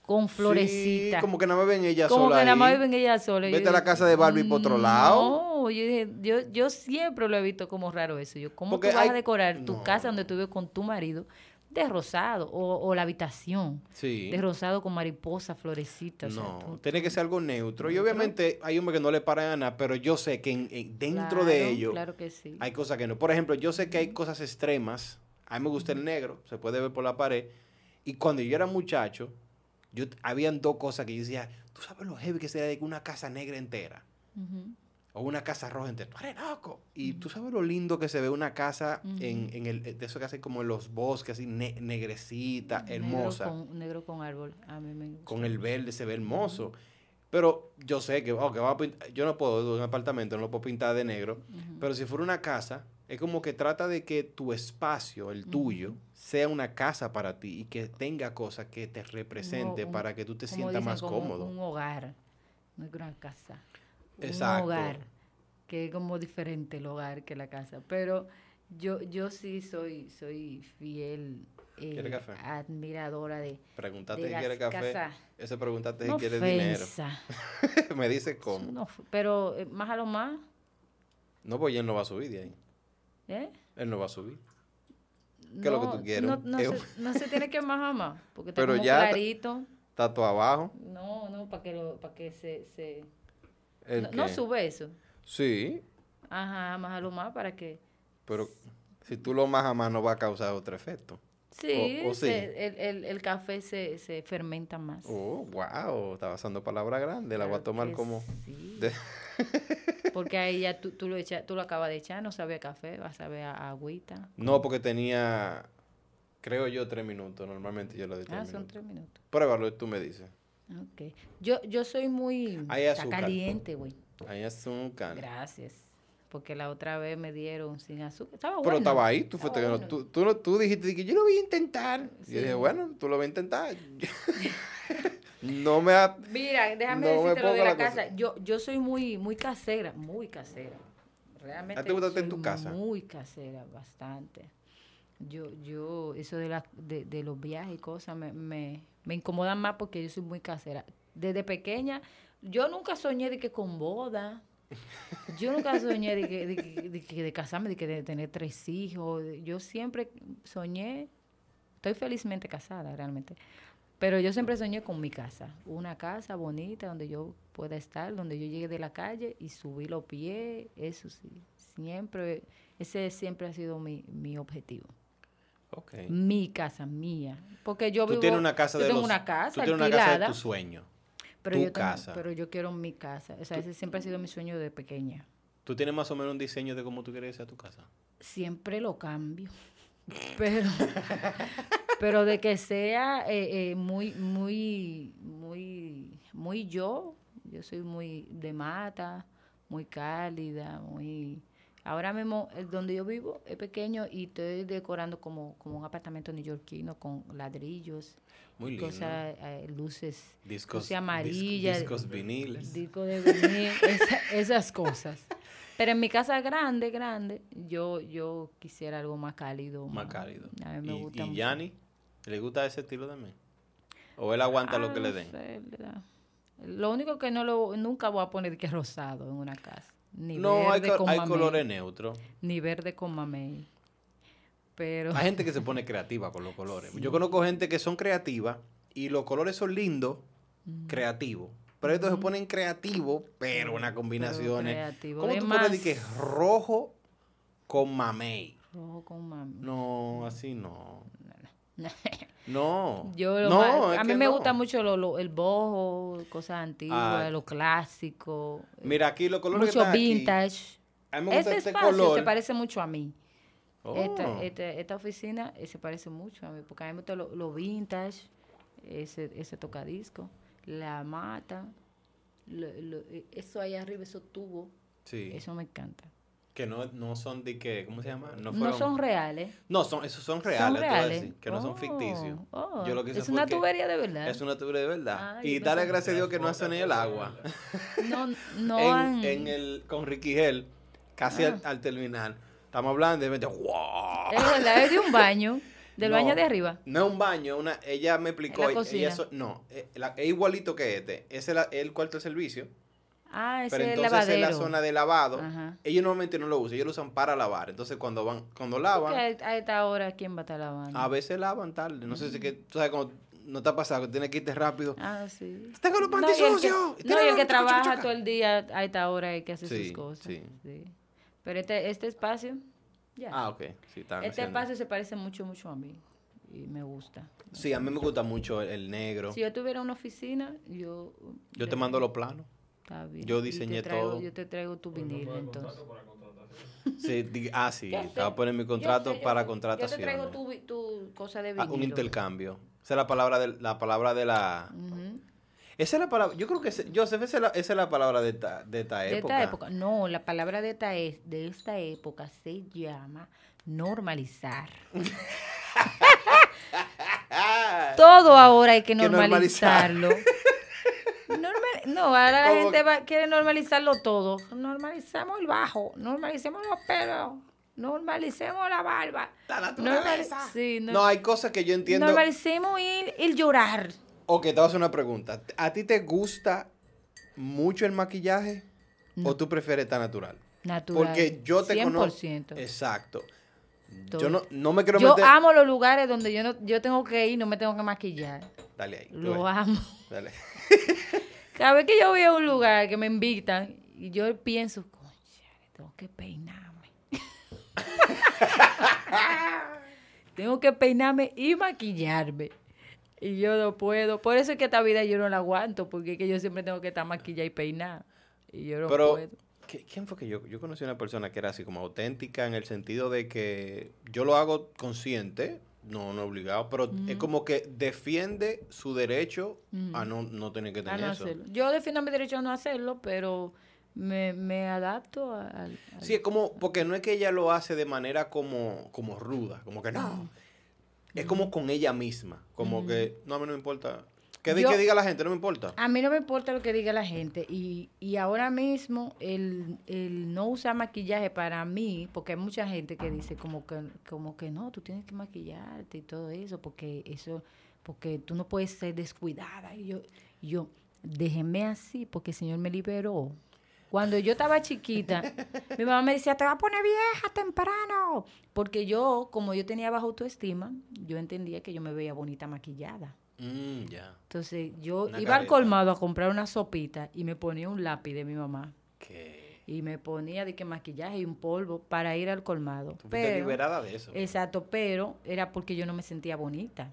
con Sí, florecitas. como que nada más ven ella Como sola que nada más viven ella sola. Vete yo a la casa de Barbie por otro lado. No, yo dije, yo, yo siempre lo he visto como raro eso. Yo, ¿cómo Porque tú vas hay- a decorar tu no. casa donde tú vives con tu marido de rosado? O, o la habitación Sí. de rosado con mariposas, florecitas. o sea, No, tiene que ser algo neutro. Y obviamente hay hombres que no le paran a nada, pero yo sé que en- en- dentro de ello Claro que sí. hay cosas que no. Por ejemplo, yo sé que hay cosas extremas. A mí me gusta el negro, se puede ver por la pared. Y cuando yo era muchacho, yo habían dos cosas que yo decía, tú sabes lo heavy que sería de una casa negra entera. O una casa roja entera. Tú eres loco. Y tú sabes lo lindo que se ve una casa en, en el, de eso que hacen como en los bosques, así ne- negrecita, Negro hermosa. con- negro con árbol. A mí me gusta. con el verde se ve hermoso. Pero yo sé que, oh, que va a pint- yo no puedo, un apartamento no lo puedo pintar de negro, pero si fuera una casa, es como que trata de que tu espacio, el tuyo, sea una casa para ti y que tenga cosas que te represente un- para que tú te sientas dicen, más como cómodo. Un hogar, no es una casa. Exacto. Un hogar, que es como diferente el hogar que la casa. Pero yo, yo sí soy, soy fiel eh, ¿Quiere café? admiradora de, Pregúntate de si quiere café. casas. Ese pregúntate No si quiere dinero. Me dice cómo. no pero eh, más a lo más, No, pues él no va a subir de ahí. ¿Eh? Él no va a subir. ¿Qué es lo que tú quieres? No, no, se, no se tiene que bajar más, porque está Pero como ya- clarito. Está todo abajo. No, no, para que, lo, para que se... se... ¿El No, no sube eso. Sí, Ajá, bájalo más para que... pero si tú lo majas más no va a causar otro efecto. Sí, o sí. se- el, el, el café se, se fermenta más. Oh, wow, está usando palabra grande. La voy a Claro tomar como... sí. de- Porque ahí ya tú, tú, lo echa- tú lo acabas de echar, no sabe a café, va a saber a, a agüita. No, porque tenía, creo yo, tres minutos. Normalmente yo le doy tres Ah, son minutos. tres minutos. Pruébalo y tú me dices. Ok. Yo, yo soy muy... Hay está azúcar. caliente, güey. Un can. Gracias. Porque la otra vez me dieron sin azúcar. Estaba Pero bueno. estaba ahí, tú, fuiste bueno. tú, tú, no- tú dijiste que yo lo voy a intentar. Y yo dije, bueno, tú lo vas a intentar. no me ha... Mira, déjame No decirte lo de la cosa. casa. Yo, yo soy muy, muy casera, muy casera. Realmente. ¿A ti te gusta en tu casa? Muy casera, bastante. Yo, yo, eso de, la, de, de los viajes y cosas me, me, me incomoda más porque yo soy muy casera. Desde pequeña, yo nunca soñé de que con boda. Yo nunca soñé de que de, de de casarme, de que de tener tres hijos. Yo siempre soñé, estoy felizmente casada realmente, pero yo siempre soñé con mi casa, una casa bonita donde yo pueda estar, donde yo llegue de la calle y subir los pies, eso sí, siempre, ese siempre ha sido mi, mi objetivo. Ok. Mi casa, mía. Porque yo Tú vivo, tienes una casa yo de tengo los- una casa Tú tienes una casa de tu sueño. pero tu yo tengo- casa. pero yo quiero mi casa. O sea, ese siempre ha sido mi sueño de pequeña. ¿Tú tienes más o menos un diseño de cómo tú quieres que sea tu casa? siempre lo cambio. Pero, pero de que sea eh, eh, muy, muy, muy, muy yo, yo soy muy de mata, muy cálida, muy... Ahora mismo, eh, donde yo vivo es pequeño y estoy decorando como, como un apartamento neoyorquino con ladrillos, Muy lindo. cosas, eh, luces, discos, luces amarillas, discos, discos viniles. disco de vinil, esa- esas cosas. Pero en mi casa grande, grande, yo, yo quisiera algo más cálido. más cálido. A mí me ¿Y, gusta y. Yanni? ¿Le gusta ese estilo también? ¿O él aguanta lo Ah, que le no den? sé. Lo único que no lo, nunca voy a poner que es rosado en una casa. Ni No, hay, verde co- con hay mamey, colores neutros. Ni verde con mamey. Pero Hay gente que se pone creativa con los colores. Yo conozco gente que son creativas y los colores son lindos, creativos. Pero estos se ponen creativos, pero unas combinaciones. creativo. ¿Cómo tú pones de más- que rojo con mamey? rojo con mamey. No, así no. No. Yo lo no, más- a mí que me no. gusta mucho lo, lo- el bojo, cosas antiguas, Ah. lo clásico, Mira, aquí los colores que mucho aquí, vintage. A mí me gusta Este este espacio color. se parece mucho a mí. Oh. Esta, esta, esta oficina eh, se parece mucho a mí, porque a mí me gusta lo, lo vintage, ese, ese tocadisco, la mata, eh, eso ahí arriba, esos tubos, Sí. eso me encanta. Que no, no son de que, ¿cómo se llama? No, No, fueron- son reales. No, son, esos son reales, son te voy a reales. decir, que no son Oh, ficticios. oh, Yo lo que es una tubería de verdad. Es una tubería de verdad. Ah, y dale gracias a Dios que no hace ni el agua. No, no en, han- en el, con Ricky Gel, casi Ah. al, al terminar, estamos hablando de repente, ¡wow! Es verdad, es de un baño, del No, baño de arriba. No es un baño, una, ella me explicó. la ella no, eh, la- es igualito que este. Ese es el cuarto de servicio. Ah, ese pero es entonces es lavadero. la zona de lavado. Ajá. Ellos normalmente no lo usan, ellos lo usan para lavar. Entonces cuando van, cuando lavan, Porque a esta hora, ¿quién va a estar lavando? a veces lavan tarde. No sé si que, tú sabes, cuando no te ha pasado que tienes que irte rápido. Ah, sí. Tengo los No, panties y el que- sucios. No, y el que chaca, trabaja chaca. todo el día a esta hora hay que hacer Sí, sus cosas. sí. sí. Pero este, este espacio, ya. Ah, ok. Sí, estaban este haciendo. espacio se parece mucho, mucho a mí. Y me gusta. Sí, a mí me gusta mucho el, el negro. Si yo tuviera una oficina, yo... Yo te mando los planos. Está bien. yo diseñé traigo- todo. Yo te traigo tu vinil, entonces. Sí, di- ah, sí. Voy a poner mi yo contrato sé, yo para contratación. Yo te traigo tu, cosa de Ah, vinilo. un intercambio. Esa es la palabra de la palabra de la. Esa es la palabra. Yo creo que Joseph, esa es la, esa es la palabra de esta, de esta De época. esta época. No, la palabra de esta, de esta época se llama normalizar. Todo ahora hay que Que normalizar. No, ahora la ¿Cómo gente va, quiere normalizarlo todo. Normalizamos el bajo, normalicemos los pelos, normalicemos la barba. la Normali- naturaleza. sí, no- No, hay cosas que yo entiendo. normalicemos el, el llorar. Ok, te voy a hacer una pregunta. ¿A ti te gusta mucho el maquillaje o tú prefieres estar natural? Natural. Porque yo te conozco. 100%. Exacto. Todo. Yo no, no me quiero Yo meter. amo los lugares donde yo no, yo tengo que ir, no me tengo que maquillar. Dale ahí. Lo amo. Dale. Cada vez que yo voy a un lugar que me invitan, y yo pienso, concha, tengo que peinarme. tengo que peinarme y maquillarme. Y yo no puedo. Por eso es que esta vida yo no la aguanto, porque es que yo siempre tengo que estar maquillada y peinada. Y yo no Pero, puedo. ¿qué- ¿quién fue que yo? Yo conocí a una persona que era así como auténtica en el sentido de que yo lo hago consciente, no, no obligado, pero es como que defiende su derecho a no, no tener que A tener no eso. hacerlo. Yo defiendo mi derecho a no hacerlo, pero me, me adapto al... Sí, es como, porque no es que ella lo hace de manera como, como ruda, como que no. Es como con ella misma, como que, no, a mí no me importa. Que, Yo- que diga la gente, no me importa. A mí no me importa lo que diga la gente y, y ahora mismo el, el no usar maquillaje para mí, porque hay mucha gente que dice como que, como que no, tú tienes que maquillarte y todo eso, porque eso, porque tú no puedes ser descuidada. Y yo, yo, déjenme así, porque el Señor me liberó. Cuando yo estaba chiquita, mi mamá me decía, te vas a poner vieja temprano. Porque yo, como yo tenía baja autoestima, yo entendía que yo me veía bonita maquillada. Mm. Entonces yo Una iba al colmado a comprar una sopita y me ponía un lápiz de mi mamá Que y me ponía de que maquillaje y un polvo para ir al colmado. tú Pero, liberada de eso. exacto, pero era porque yo no me sentía bonita.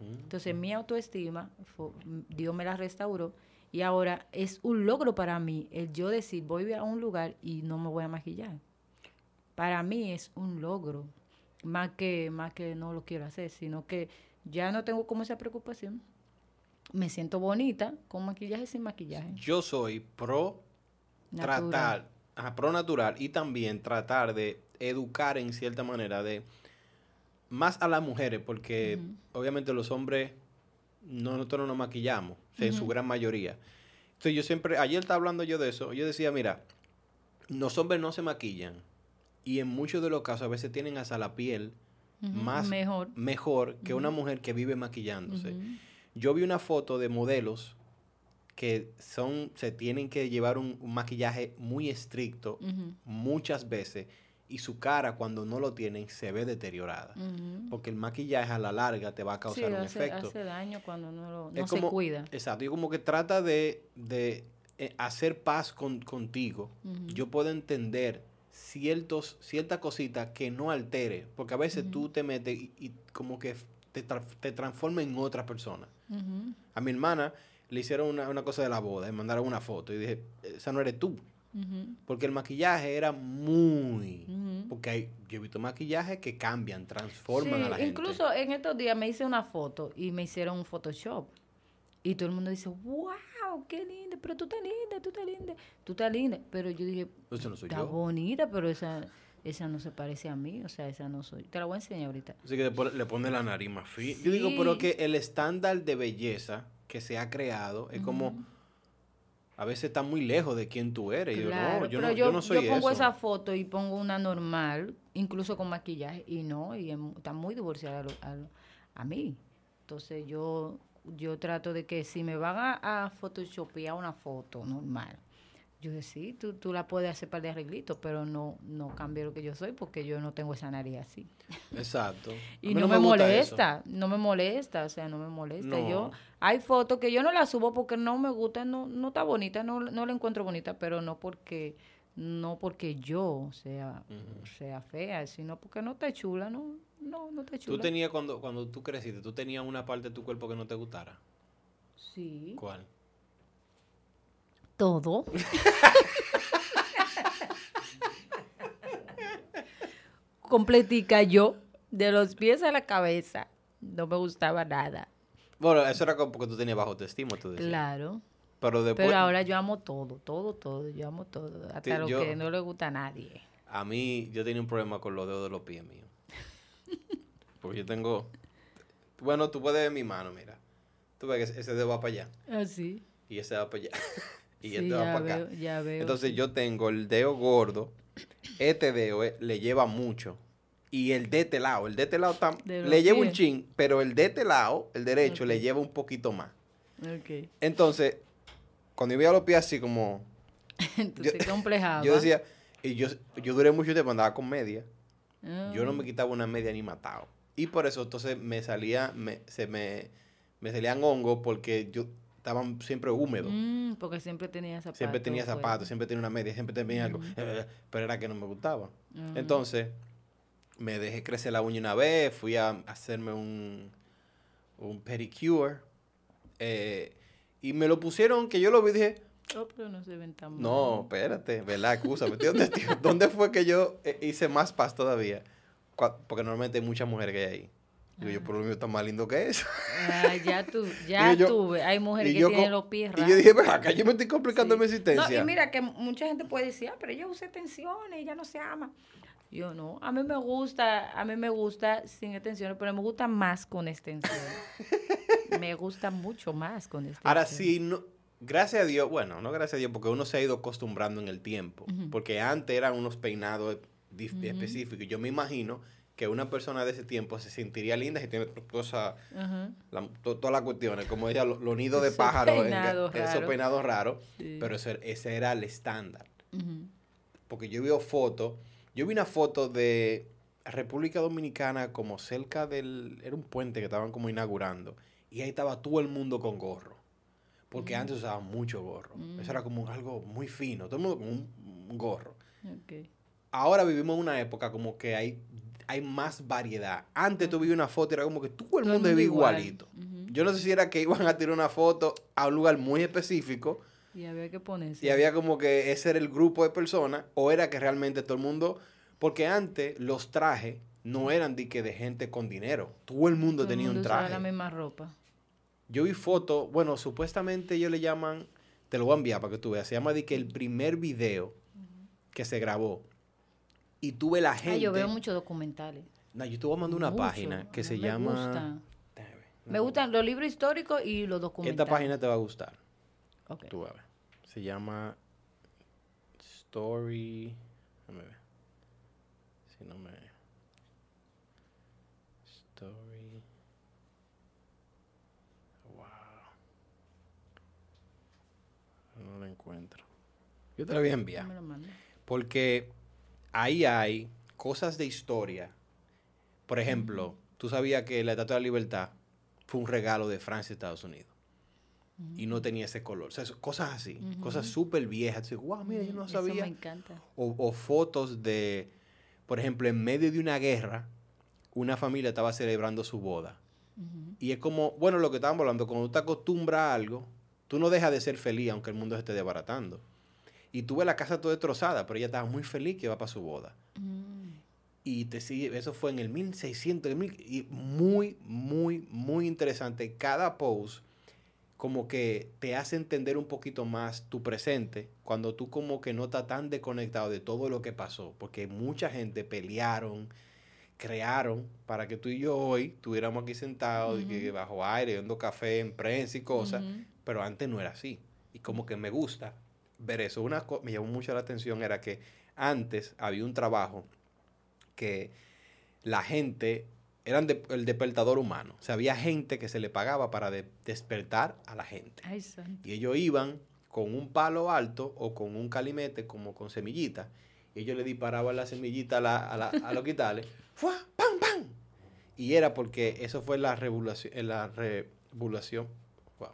Mm. Entonces mi autoestima, fue- Dios me la restauró y ahora es un logro para mí el yo decir voy a un lugar y no me voy a maquillar. Para mí es un logro, más que, más que no lo quiero hacer, sino que ya no tengo como esa preocupación. Me siento bonita con maquillaje y sin maquillaje. Yo soy pro Natural. tratar, ajá, pro natural y también tratar de educar en cierta manera de más a las mujeres, porque obviamente los hombres no, nosotros no nos maquillamos, o sea, en su gran mayoría. Entonces yo siempre, ayer estaba hablando yo de eso, yo decía, mira, los hombres no se maquillan y en muchos de los casos a veces tienen hasta la piel Más mejor. mejor que una mujer que vive maquillándose. Yo vi una foto de modelos que son, se tienen que llevar un, un maquillaje muy estricto muchas veces y su cara cuando no lo tienen se ve deteriorada. Porque el maquillaje a la larga te va a Sí, causar un hace, efecto. hace daño cuando no, lo, Es se cuida. Exacto, y como que trata de, de, eh, hacer paz con, contigo. Yo puedo entender ciertos, cierta cosita que no altere, porque a veces tú te metes y, y como que te, tra- te transforma en otra persona. A mi hermana le hicieron una, una cosa de la boda, me mandaron una foto y dije, esa no eres tú. Porque el maquillaje era muy... Porque hay, yo he visto maquillajes que cambian, transforman Sí, a la gente. incluso en estos días me hice una foto y me hicieron un Photoshop. Y todo el mundo dice, wow, qué linda, pero tú estás linda, tú estás linda, tú estás linda. Pero yo dije, Eso no soy está yo. bonita, pero esa, esa no se parece a mí, o sea, esa no soy. Te la voy a enseñar ahorita. Así que después le pone la nariz más fina. Yo digo, pero que el estándar de belleza que se ha creado es como... A veces está muy lejos de quién tú eres. Y yo, Claro, no, yo, pero no, yo no soy pongo eso. esa foto y pongo una normal, incluso con maquillaje, y no, y es mu- está muy divorciada a, lo- a lo- a mí. Entonces yo yo trato de que si me van a, a photoshopear una foto normal, yo decía, sí, tú, tú la puedes hacer para de arreglitos, pero no, no cambie lo que yo soy porque yo no tengo esa nariz así. Exacto. Y no, me, gusta eso. molesta, no me molesta, o sea, no me molesta. No. Yo, hay fotos que yo no las subo porque no me gustan, no, no está bonita, no, no la encuentro bonita, pero no porque, no porque yo sea, sea fea, sino porque no está chula, no, no, no está Tú chula. tenías cuando, cuando tú creciste, tú tenías una parte de tu cuerpo que no te gustara. Sí. ¿Cuál? Todo. Completica yo, de los pies a la cabeza, no me gustaba nada. Bueno, eso era como porque tú tenías bajo autoestima, tú decías. Claro. Pero después, Pero ahora yo amo todo, todo, todo, yo amo todo, hasta Sí, lo yo- que no le gusta a nadie. a mí, yo tenía un problema con los dedos de los pies míos. Porque yo tengo... Bueno, tú puedes ver mi mano, mira. Tú ves que ese- dedo va para allá. Así. Y ese va para allá. y sí, este va para acá. ya veo. Entonces yo tengo el dedo gordo. Este dedo eh, le lleva mucho. Y el de este lado, el de este lado tam- De le lleva un chin, pero el de este lado, el derecho, le lleva un poquito más. Ok. Entonces, cuando yo veía los pies así como... Entonces, complejaba. Yo decía, Y yo, yo duré mucho tiempo, andaba con media. Yo no me Ah. quitaba una media ni matado. Y por eso entonces me salía, me, se me, me salían hongos porque yo estaban siempre húmedos. Mm, porque siempre tenía zapatos. Siempre tenía zapatos, siempre tenía una media, siempre tenía algo. eh, pero era que no me gustaba. Entonces, me dejé crecer la uña una vez, fui a hacerme un, un pedicure. eh, y me lo pusieron, que yo lo vi y dije, Oh, pero no se ven tan no, mal. espérate, ¿verdad? Excúsame. ¿Dónde? ¿Dónde fue que yo eh, hice más paz todavía? Porque normalmente hay muchas mujeres que hay ahí. Digo, yo por lo mío está más lindo que eso. Ah, ya tú, ya Y yo- tuve. Hay mujeres y que yo tienen los pies Y raros. yo dije, "Ven acá, yo me estoy complicando Sí. mi existencia. No, y mira que mucha gente puede decir, ah, pero ella usa extensiones, ella no se ama. Yo no, a mí me gusta, a mí me gusta sin extensiones, pero me gusta más con extensiones. me gusta mucho más con extensiones. Ahora sí, no, gracias a Dios, bueno, no gracias a Dios, porque uno se ha ido acostumbrando en el tiempo. Porque antes eran unos peinados dif- Ujú. específicos. Yo me imagino que una persona de ese tiempo se sentiría linda si tiene to- todas las cuestiones, como ella, lo- los nidos de Esos pájaros, en- peinados esos raros. peinados raros, sí. pero ese, ese era el estándar. Porque yo vi fotos, yo vi una foto de República Dominicana como cerca del, era un puente que estaban como inaugurando, y ahí estaba todo el mundo con gorro. Porque Mm. antes usaban mucho gorro. Mm. Eso era como algo muy fino, todo el mundo con un, un gorro. Ahora vivimos una época como que hay, hay más variedad. Antes tú vi una foto y era como que todo el el mundo igual. igualito. Yo no sé si era que iban a tirar una foto a un lugar muy específico Y había que ponerse. y había como que ese era el grupo de personas, o era que realmente todo el mundo, porque antes los trajes no eran de que de gente con dinero, todo el mundo Todo el tenía un mundo usaba traje. la misma ropa. Yo vi fotos, bueno, supuestamente ellos le llaman, te lo voy a enviar para que tú veas, se llama de que el primer video que se grabó y tuve la gente. Ah, yo veo muchos documentales. No, yo te voy a mandar una Mucho. página que se me llama. ver, Me gustan los libros históricos y los documentales. Esta página te va a gustar. Ok. Tú vas a ver. Se llama Story. Déjame ver. Si no me. Story. Wow. No lo encuentro. Yo te la voy a enviar. Me lo manda. Porque ahí hay cosas de historia. Por ejemplo, tú sabías que la Estatua de la Libertad fue un regalo de Francia y Estados Unidos. Y no tenía ese color. O sea, cosas así. Cosas súper viejas. Wow, mira, yo no Eso sabía. me encanta. O, o fotos de, por ejemplo, en medio de una guerra, una familia estaba celebrando su boda. Y es como, bueno, lo que estábamos hablando, cuando tú te acostumbras a algo, tú no dejas de ser feliz aunque el mundo se esté desbaratando. Y tú ves la casa toda destrozada, pero ella estaba muy feliz que iba para su boda. Mm. Y te sigue, eso fue en el 1600, el mil- y muy, muy, muy interesante. Cada post como que te hace entender un poquito más tu presente cuando tú como que no estás tan desconectado de todo lo que pasó. Porque mucha gente pelearon, crearon para que tú y yo hoy estuviéramos aquí sentados y que bajo aire, dando café en prensa y cosas. Pero antes no era así. Y como que me gusta ver eso. Una cosa me llamó mucho la atención era que antes había un trabajo que la gente eran de- el despertador humano. O sea, había gente que se le pagaba para de- despertar a la gente. Ay. Y ellos iban con un palo alto o con un calimete como con semillitas. Y ellos le disparaban la semillita a, la, a, la- a los quitales. ¡Fua! ¡Pam, pam! Y era porque eso fue la revolución, la revolución, wow,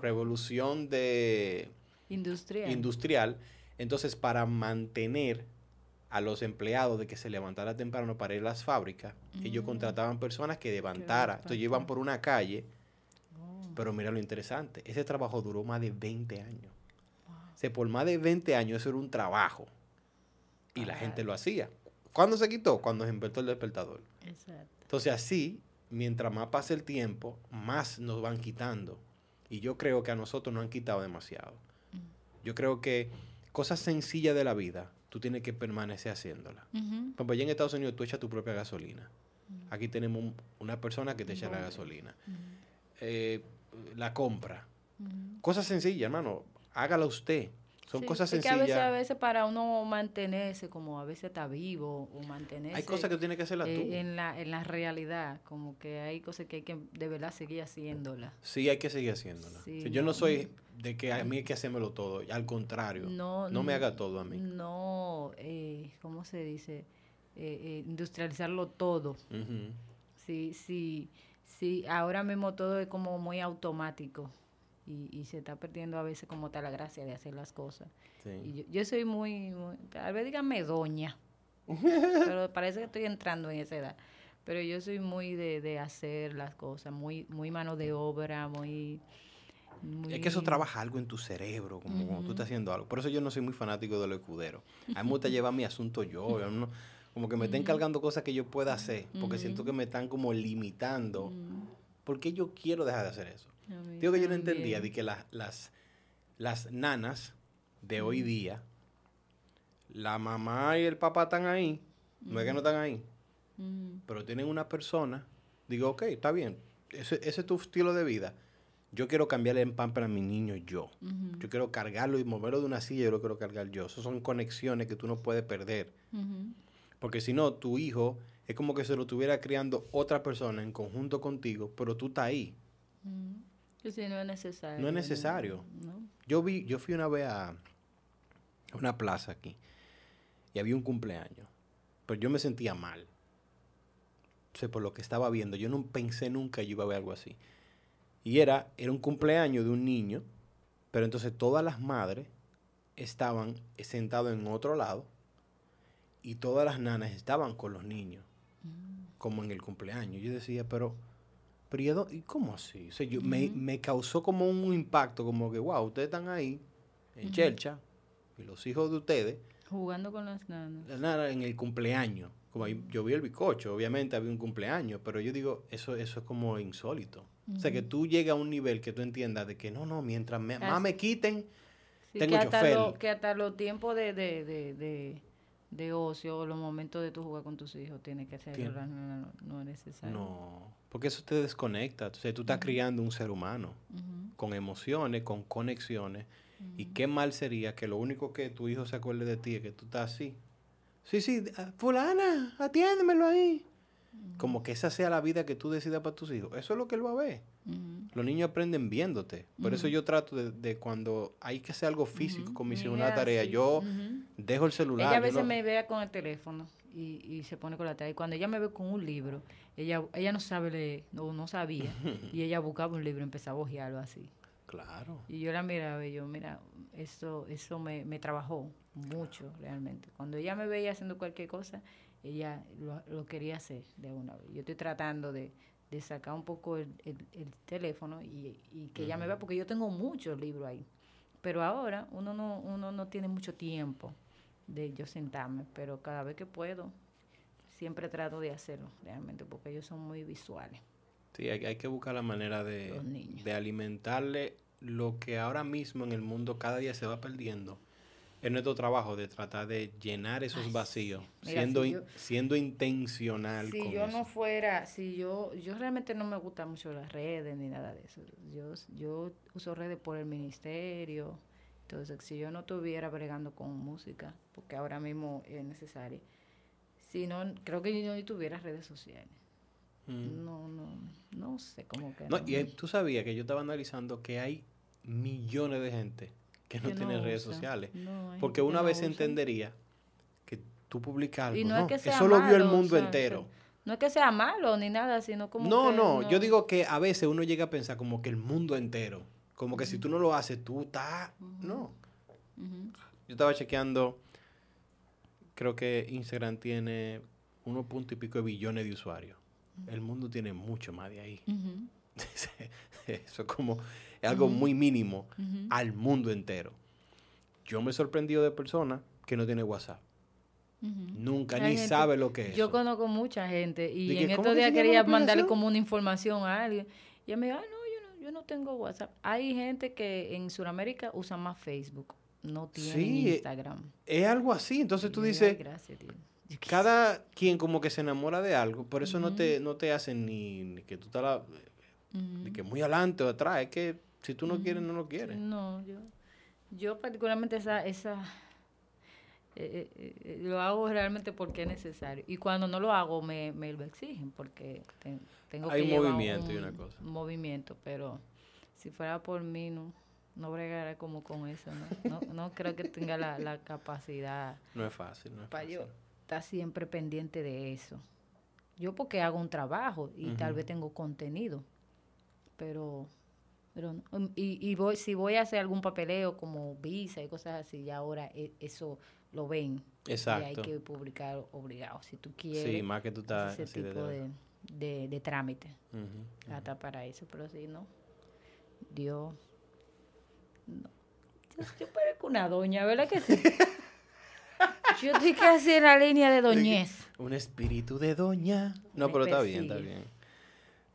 revolución de Industrial. industrial. Entonces, para mantener a los empleados de que se levantara temprano para ir a las fábricas, ellos Mm. contrataban personas que levantaran. Entonces, ellos iban por una calle, Oh. pero mira lo interesante, ese trabajo duró más de 20 años. O sea, por más de 20 años eso era un trabajo. Y la gente lo hacía. ¿Cuándo se quitó? Cuando se inventó el despertador. Exacto. Entonces así, mientras más pasa el tiempo, más nos van quitando. Y yo creo que a nosotros nos han quitado demasiado. Yo creo que cosas sencillas de la vida, tú tienes que permanecer haciéndolas. Ujú. Por ejemplo, allá en Estados Unidos tú echas tu propia gasolina. Aquí tenemos un- una persona que te echa la gasolina. Eh, la compra. Cosas sencillas, hermano. Hágala usted. Son Sí, cosas es que a veces, a sencillas. veces para uno mantenerse, como a veces está vivo o mantenerse Hay cosas que tienes que hacerlas eh, tú. en, la, en la realidad, como que hay cosas que hay que de verdad seguir haciéndolas. Sí, hay que seguir haciéndola. Sí, O sea, yo no. soy de que a mí hay que hacérmelo todo. Al contrario. No, No me haga todo a mí. No, eh, ¿cómo se dice? Eh, eh, industrializarlo todo. Sí, sí, sí, ahora mismo todo es como muy automático y, y se está perdiendo a veces como tal la gracia de hacer las cosas. Sí. Y yo, yo soy muy, muy- tal vez díganme doña, pero parece que estoy entrando en esa edad. Pero yo soy muy de, de hacer las cosas, muy, muy mano de obra, muy... Es que eso trabaja algo en tu cerebro, como cuando tú estás haciendo algo. Por eso yo no soy muy fanático de lo escudero. A mí me gusta llevar mi asunto yo. yo no- como que me estén cargando cosas que yo pueda hacer, porque siento que me están como limitando. ¿Por qué yo quiero dejar de hacer eso? Digo que yo no entendía de que las, las, las nanas de hoy día, la mamá y el papá están ahí, no es que no están ahí, pero tienen una persona, digo, ok, está bien, ese, ese es tu estilo de vida. Yo quiero cambiarle el pan para mi niño yo. Yo quiero cargarlo y moverlo de una silla, yo lo quiero cargar yo. Esas son conexiones que tú no puedes perder. Porque si no, tu hijo es como que se lo estuviera criando otra persona en conjunto contigo, pero tú estás ahí. Que sí, no es necesario. No es necesario. No. Yo vi, yo fui una vez a una plaza aquí y había un cumpleaños, pero yo me sentía mal. O sea, por lo que estaba viendo, yo no pensé nunca yo iba a ver algo así. Y era, era un cumpleaños de un niño, pero entonces todas las madres estaban sentadas en otro lado y todas las nanas estaban con los niños, como en el cumpleaños. Yo decía, pero, pero ¿y a dó- ¿y cómo así? O sea, yo, me, me causó como un impacto, como que, wow, ustedes están ahí, en Chelcha, y los hijos de ustedes, Jugando con las nanas. la nana en el cumpleaños. Como ahí, yo vi el bicocho, obviamente había un cumpleaños, pero yo digo, eso, eso es como insólito. O sea, que tú llegas a un nivel que tú entiendas de que no, no, mientras me, más me quiten, Sí, Tengo que, hasta lo- que hasta los tiempos de, de, de, de, de ocio, los momentos de tu jugar con tus hijos, tiene que ser no, no, no, es necesario. no, porque eso te desconecta. O sea, tú estás criando un ser humano Ujú. con emociones, con conexiones. Y qué mal sería que lo único que tu hijo se acuerde de ti es que tú estás así. Sí, sí, ah, fulana, atiéndemelo ahí. Como que esa sea la vida que tú decidas para tus hijos. Eso es lo que él va a ver. Los niños aprenden viéndote. Por eso yo trato de, de cuando hay que hacer algo físico, como hicieron Mira, una tarea, sí, yo dejo el celular. Ella a veces no- me vea con el teléfono y, y se pone con la tarea. Y cuando ella me ve con un libro, ella, ella no sabe leer, no, no sabía. y ella buscaba un libro y empezaba a hojearlo así. Claro. Y yo la miraba y yo, mira, eso, eso me, me trabajó mucho realmente. Cuando ella me veía haciendo cualquier cosa, ella lo, lo quería hacer de una vez. Yo estoy tratando de, de sacar un poco el, el- el teléfono y, y que ella me vea, porque yo tengo muchos libros ahí. Pero ahora uno no, uno no tiene mucho tiempo de yo sentarme, pero cada vez que puedo, siempre trato de hacerlo realmente, porque ellos son muy visuales. Sí, hay, hay que buscar la manera de, de alimentarle lo que ahora mismo en el mundo cada día se va perdiendo. Es nuestro trabajo de tratar de llenar esos Ay, vacíos. Mira, siendo, si in- yo- siendo intencional Si con yo eso. no fuera, si yo, yo realmente no me gustan mucho las redes ni nada de eso. Yo, yo uso redes por el ministerio. Entonces, si yo no estuviera bregando con música, porque ahora mismo es necesario, si no, creo que yo no tuviera redes sociales. Mm. No, no, no sé cómo que No, no. y eh, tú sabías que yo estaba analizando que hay millones de gente que no Que tiene redes usa. sociales. No, Porque una vez entendería que tú publicas algo. Y no, es que sea eso lo vio el o mundo sea, entero. no es que sea malo ni nada, sino como No, que no, yo digo que a veces uno llega a pensar como que el mundo entero, como que si tú no lo haces, tú estás... No. Yo estaba chequeando, creo que Instagram tiene uno punto y pico de billones de usuarios. El mundo tiene mucho más de ahí. Eso es como es algo muy mínimo al mundo entero. Yo me he sorprendido de personas que no tienen WhatsApp. Nunca Hay ni gente- sabe lo que es. Yo eso. conozco mucha gente y ¿De que en estos días quería mandarle como una información a alguien y ella me dijo, ah, no, yo no, yo no tengo WhatsApp. Hay gente que en Sudamérica usa más Facebook, no tienen Sí, Instagram. Es algo así. Entonces tú dices, "Ay, gracias, tío". Yo, ¿qué cada quien como que se enamora de algo, por eso no te no te hacen ni, ni que tú estás la- Ujú. ni que muy adelante o atrás. Es que si tú no quieres, no lo quieres. No, yo, Yo particularmente esa, esa eh, eh, eh, lo hago realmente porque es necesario. Y cuando no lo hago me, me lo exigen porque te- tengo Hay que un movimiento y un una cosa. movimiento, pero si fuera por mí no, no bregara como con eso. No, no, no creo que tenga la, la capacidad No es fácil, no es para yo fácil. estar siempre pendiente de eso. Yo porque hago un trabajo y tal vez tengo contenido, pero pero no- um, y, y voy si voy a hacer algún papeleo como visa y cosas así, ya ahora e- eso lo ven y hay Exacto. que publicar obligado. Si tú quieres Sí, más que tú estás ese así tipo de- de, de, de trámite, Ujú. hasta para eso, pero si no, Dios, no. Yo, yo parezco una doña, ¿verdad que sí? Yo estoy casi en la línea de doñez. Un espíritu de doña. No, Me pero está bien, está bien.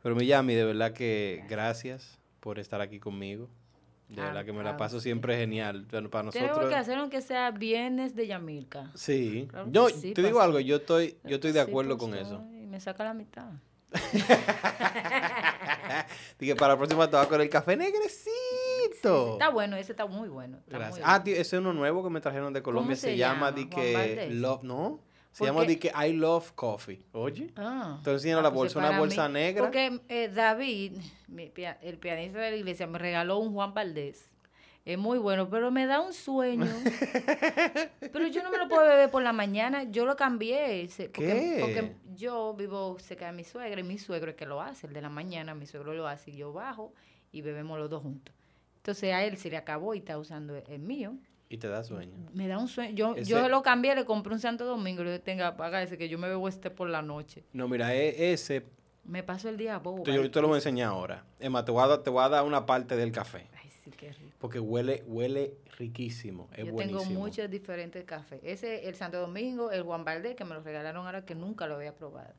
Pero Miyami, de verdad que gracias por estar aquí conmigo. De Ah, verdad que me ah, la paso sí. siempre genial. Bueno, para Tenemos nosotros. que hacer aunque sea viernes de Yamilka. Sí. Claro Yo sí, te digo algo, yo estoy, yo estoy de Sí, acuerdo pues, con eso. ay, me saca la mitad. Dije, para la próxima te va con el café negrecito. Está bueno, ese está muy bueno. está Gracias. muy Ah, tío, ese es uno nuevo que me trajeron de Colombia. Se, se llama llama? di que. Love, ¿no? Se ¿Por llama di que I Love Coffee. Oye. Ah. Entonces tiene Ah, la pues bolsa, es una bolsa mí. negra. Porque eh, David, mi el pianista de la iglesia, me regaló un Juan Valdés. Es muy bueno, pero me da un sueño. pero yo no me lo puedo beber por la mañana. Yo lo cambié. Porque, ¿Qué? porque yo vivo cerca de mi suegra y mi suegro es que lo hace. El de la mañana, mi suegro lo hace y yo bajo y bebemos los dos juntos. Entonces a él se le acabó y está usando el mío. Y te da sueño. Me da un sueño. Yo, Ese- yo lo cambié, le compré un Santo Domingo y le dije, tenga, paga ese que yo me bebo este por la noche. No, mira, e- ese, Me paso el día bobo. yo te lo voy a enseñar ahora. Emma, te voy a dar, te voy a dar una parte del café. Ay, sí, qué rico. Porque huele, huele riquísimo. Es Yo buenísimo. tengo muchos diferentes cafés. Ese, el Santo Domingo, el Juan Valdés, que me lo regalaron ahora que nunca lo había probado.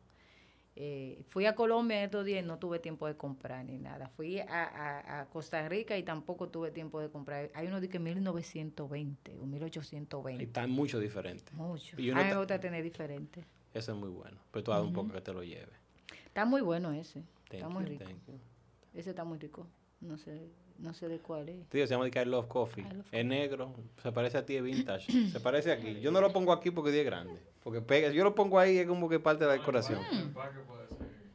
Eh, fui a Colombia estos días y no tuve tiempo de comprar ni nada. Fui a, a- a Costa Rica y tampoco tuve tiempo de comprar. Hay uno de que 1920 o 1820. Y están mucho diferentes. Mucho. y A uno ta- gusta tener diferente. Ese es muy bueno. Pero tú haz un poco que te lo lleve. Está muy bueno ese. Thank está muy rico. Ese está muy rico. No sé, no sé de cuál es. Tío, se llama I Love Coffee. I Love es negro, se parece a ti, es vintage. se parece aquí. Yo no lo pongo aquí porque es grande. Porque pega, yo lo pongo ahí es como que parte de la decoración.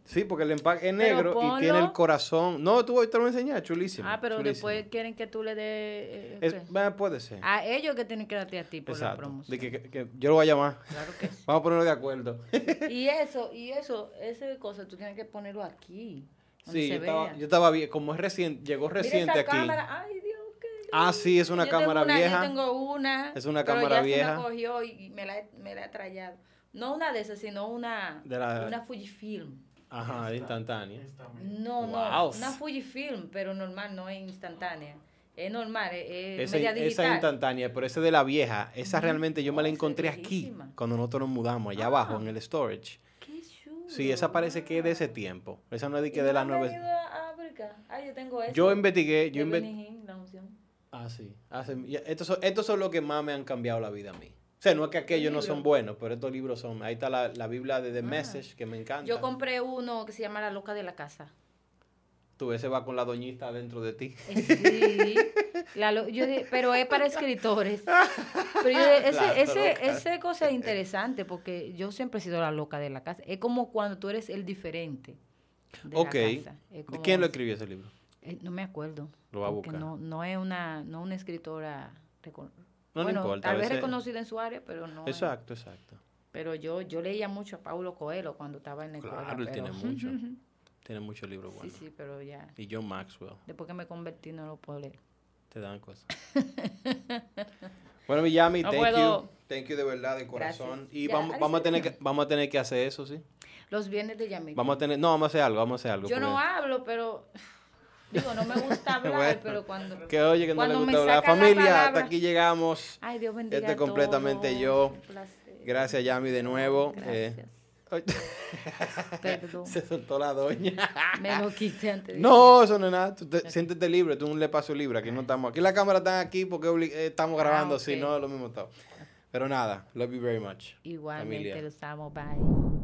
Sí, porque el empaque es negro y tiene el corazón. No, tú te lo voy a enseñar, chulísimo. Ah, pero chulísimo. después quieren que tú le des... eh, puede ser. A ellos que tienen que darte a ti por la promoción. De que, que- que yo lo voy a llamar. Claro que sí. Vamos a ponernos de acuerdo. y eso, y eso, ese cosa, tú tienes que ponerlo aquí. Sí, yo estaba, yo estaba bien. Como es reciente, llegó Mira reciente esa aquí. cámara. Ay, Dios, qué Ah, sí, es una Yo tengo cámara una, vieja. Yo tengo una. Es una pero cámara ya vieja. Se me cogió y me la, he- me la he trayado. No una de esas, sino una, De la- una Fujifilm. Ajá, de instantánea. No, no, Wow. una Fujifilm, pero normal, no es instantánea. Es normal, es, es Esa, media esa digital. instantánea, pero esa de la vieja, esa realmente yo me la es encontré aquí cuando nosotros nos mudamos, allá Ah. abajo en el storage. Sí, esa parece que es de ese tiempo. Esa no es de ¿Y que de la han nueva. venido a África? Ah, yo tengo eso. Yo investigué, yo investigué. Ah, sí. Ya, estos, son, estos son los que más me han cambiado la vida a mí. O sea, no es que aquellos no son buenos, pero estos libros son. Ahí está la, la Biblia de The Ah. Message, que me encanta. Yo compré uno que se llama La Loca de la Casa. Tú, ese va con la doñita dentro de ti. Sí, la lo- yo dije, pero es para escritores. Pero yo dije, ese, ese, ese cosa es interesante porque yo siempre he sido la loca de la casa. Es como cuando tú eres el diferente de ok. la casa. Es como- ¿Quién lo escribió ese libro? Eh, no me acuerdo. Lo va a buscar. No, no es una, no una escritora No, bueno, importa, Tal vez veces- reconocida en su área, pero no. es- Exacto, exacto. Pero yo, yo leía mucho a Paulo Coelho cuando estaba en la escuela. Claro, él pero- tiene mucho. Tiene muchos libros sí, buenos. sí, pero ya. Y John Maxwell. Después que me convertí no lo puedo leer. Te dan cosas. bueno, Miami, No thank puedo. you. Thank you de verdad, de corazón. Gracias. Y Ya, vamos, vamos, a tener que, vamos a tener que hacer eso, ¿sí? Los viernes de Yamil. Vamos a tener, no, vamos a hacer algo, vamos a hacer algo. Yo no hablo, pero digo, no me gusta hablar, Bueno, pero cuando Que oye, que no le gusta hablar. sacan la Familia, hasta aquí llegamos. Ay, Dios bendiga Este completamente todos. yo. Un placer. Gracias, Yami, de nuevo. Eh, Gracias. Perdón. se soltó la doña. Me lo quité antes. No, eso no es nada. Tú te- siéntete libre, tú un le paso libre. Aquí no estamos. Aquí la cámara está aquí porque eh, estamos Ah, grabando, ok. si no, lo mismo todo. Pero nada, love you very much. Igualmente familia. los amo. Bye.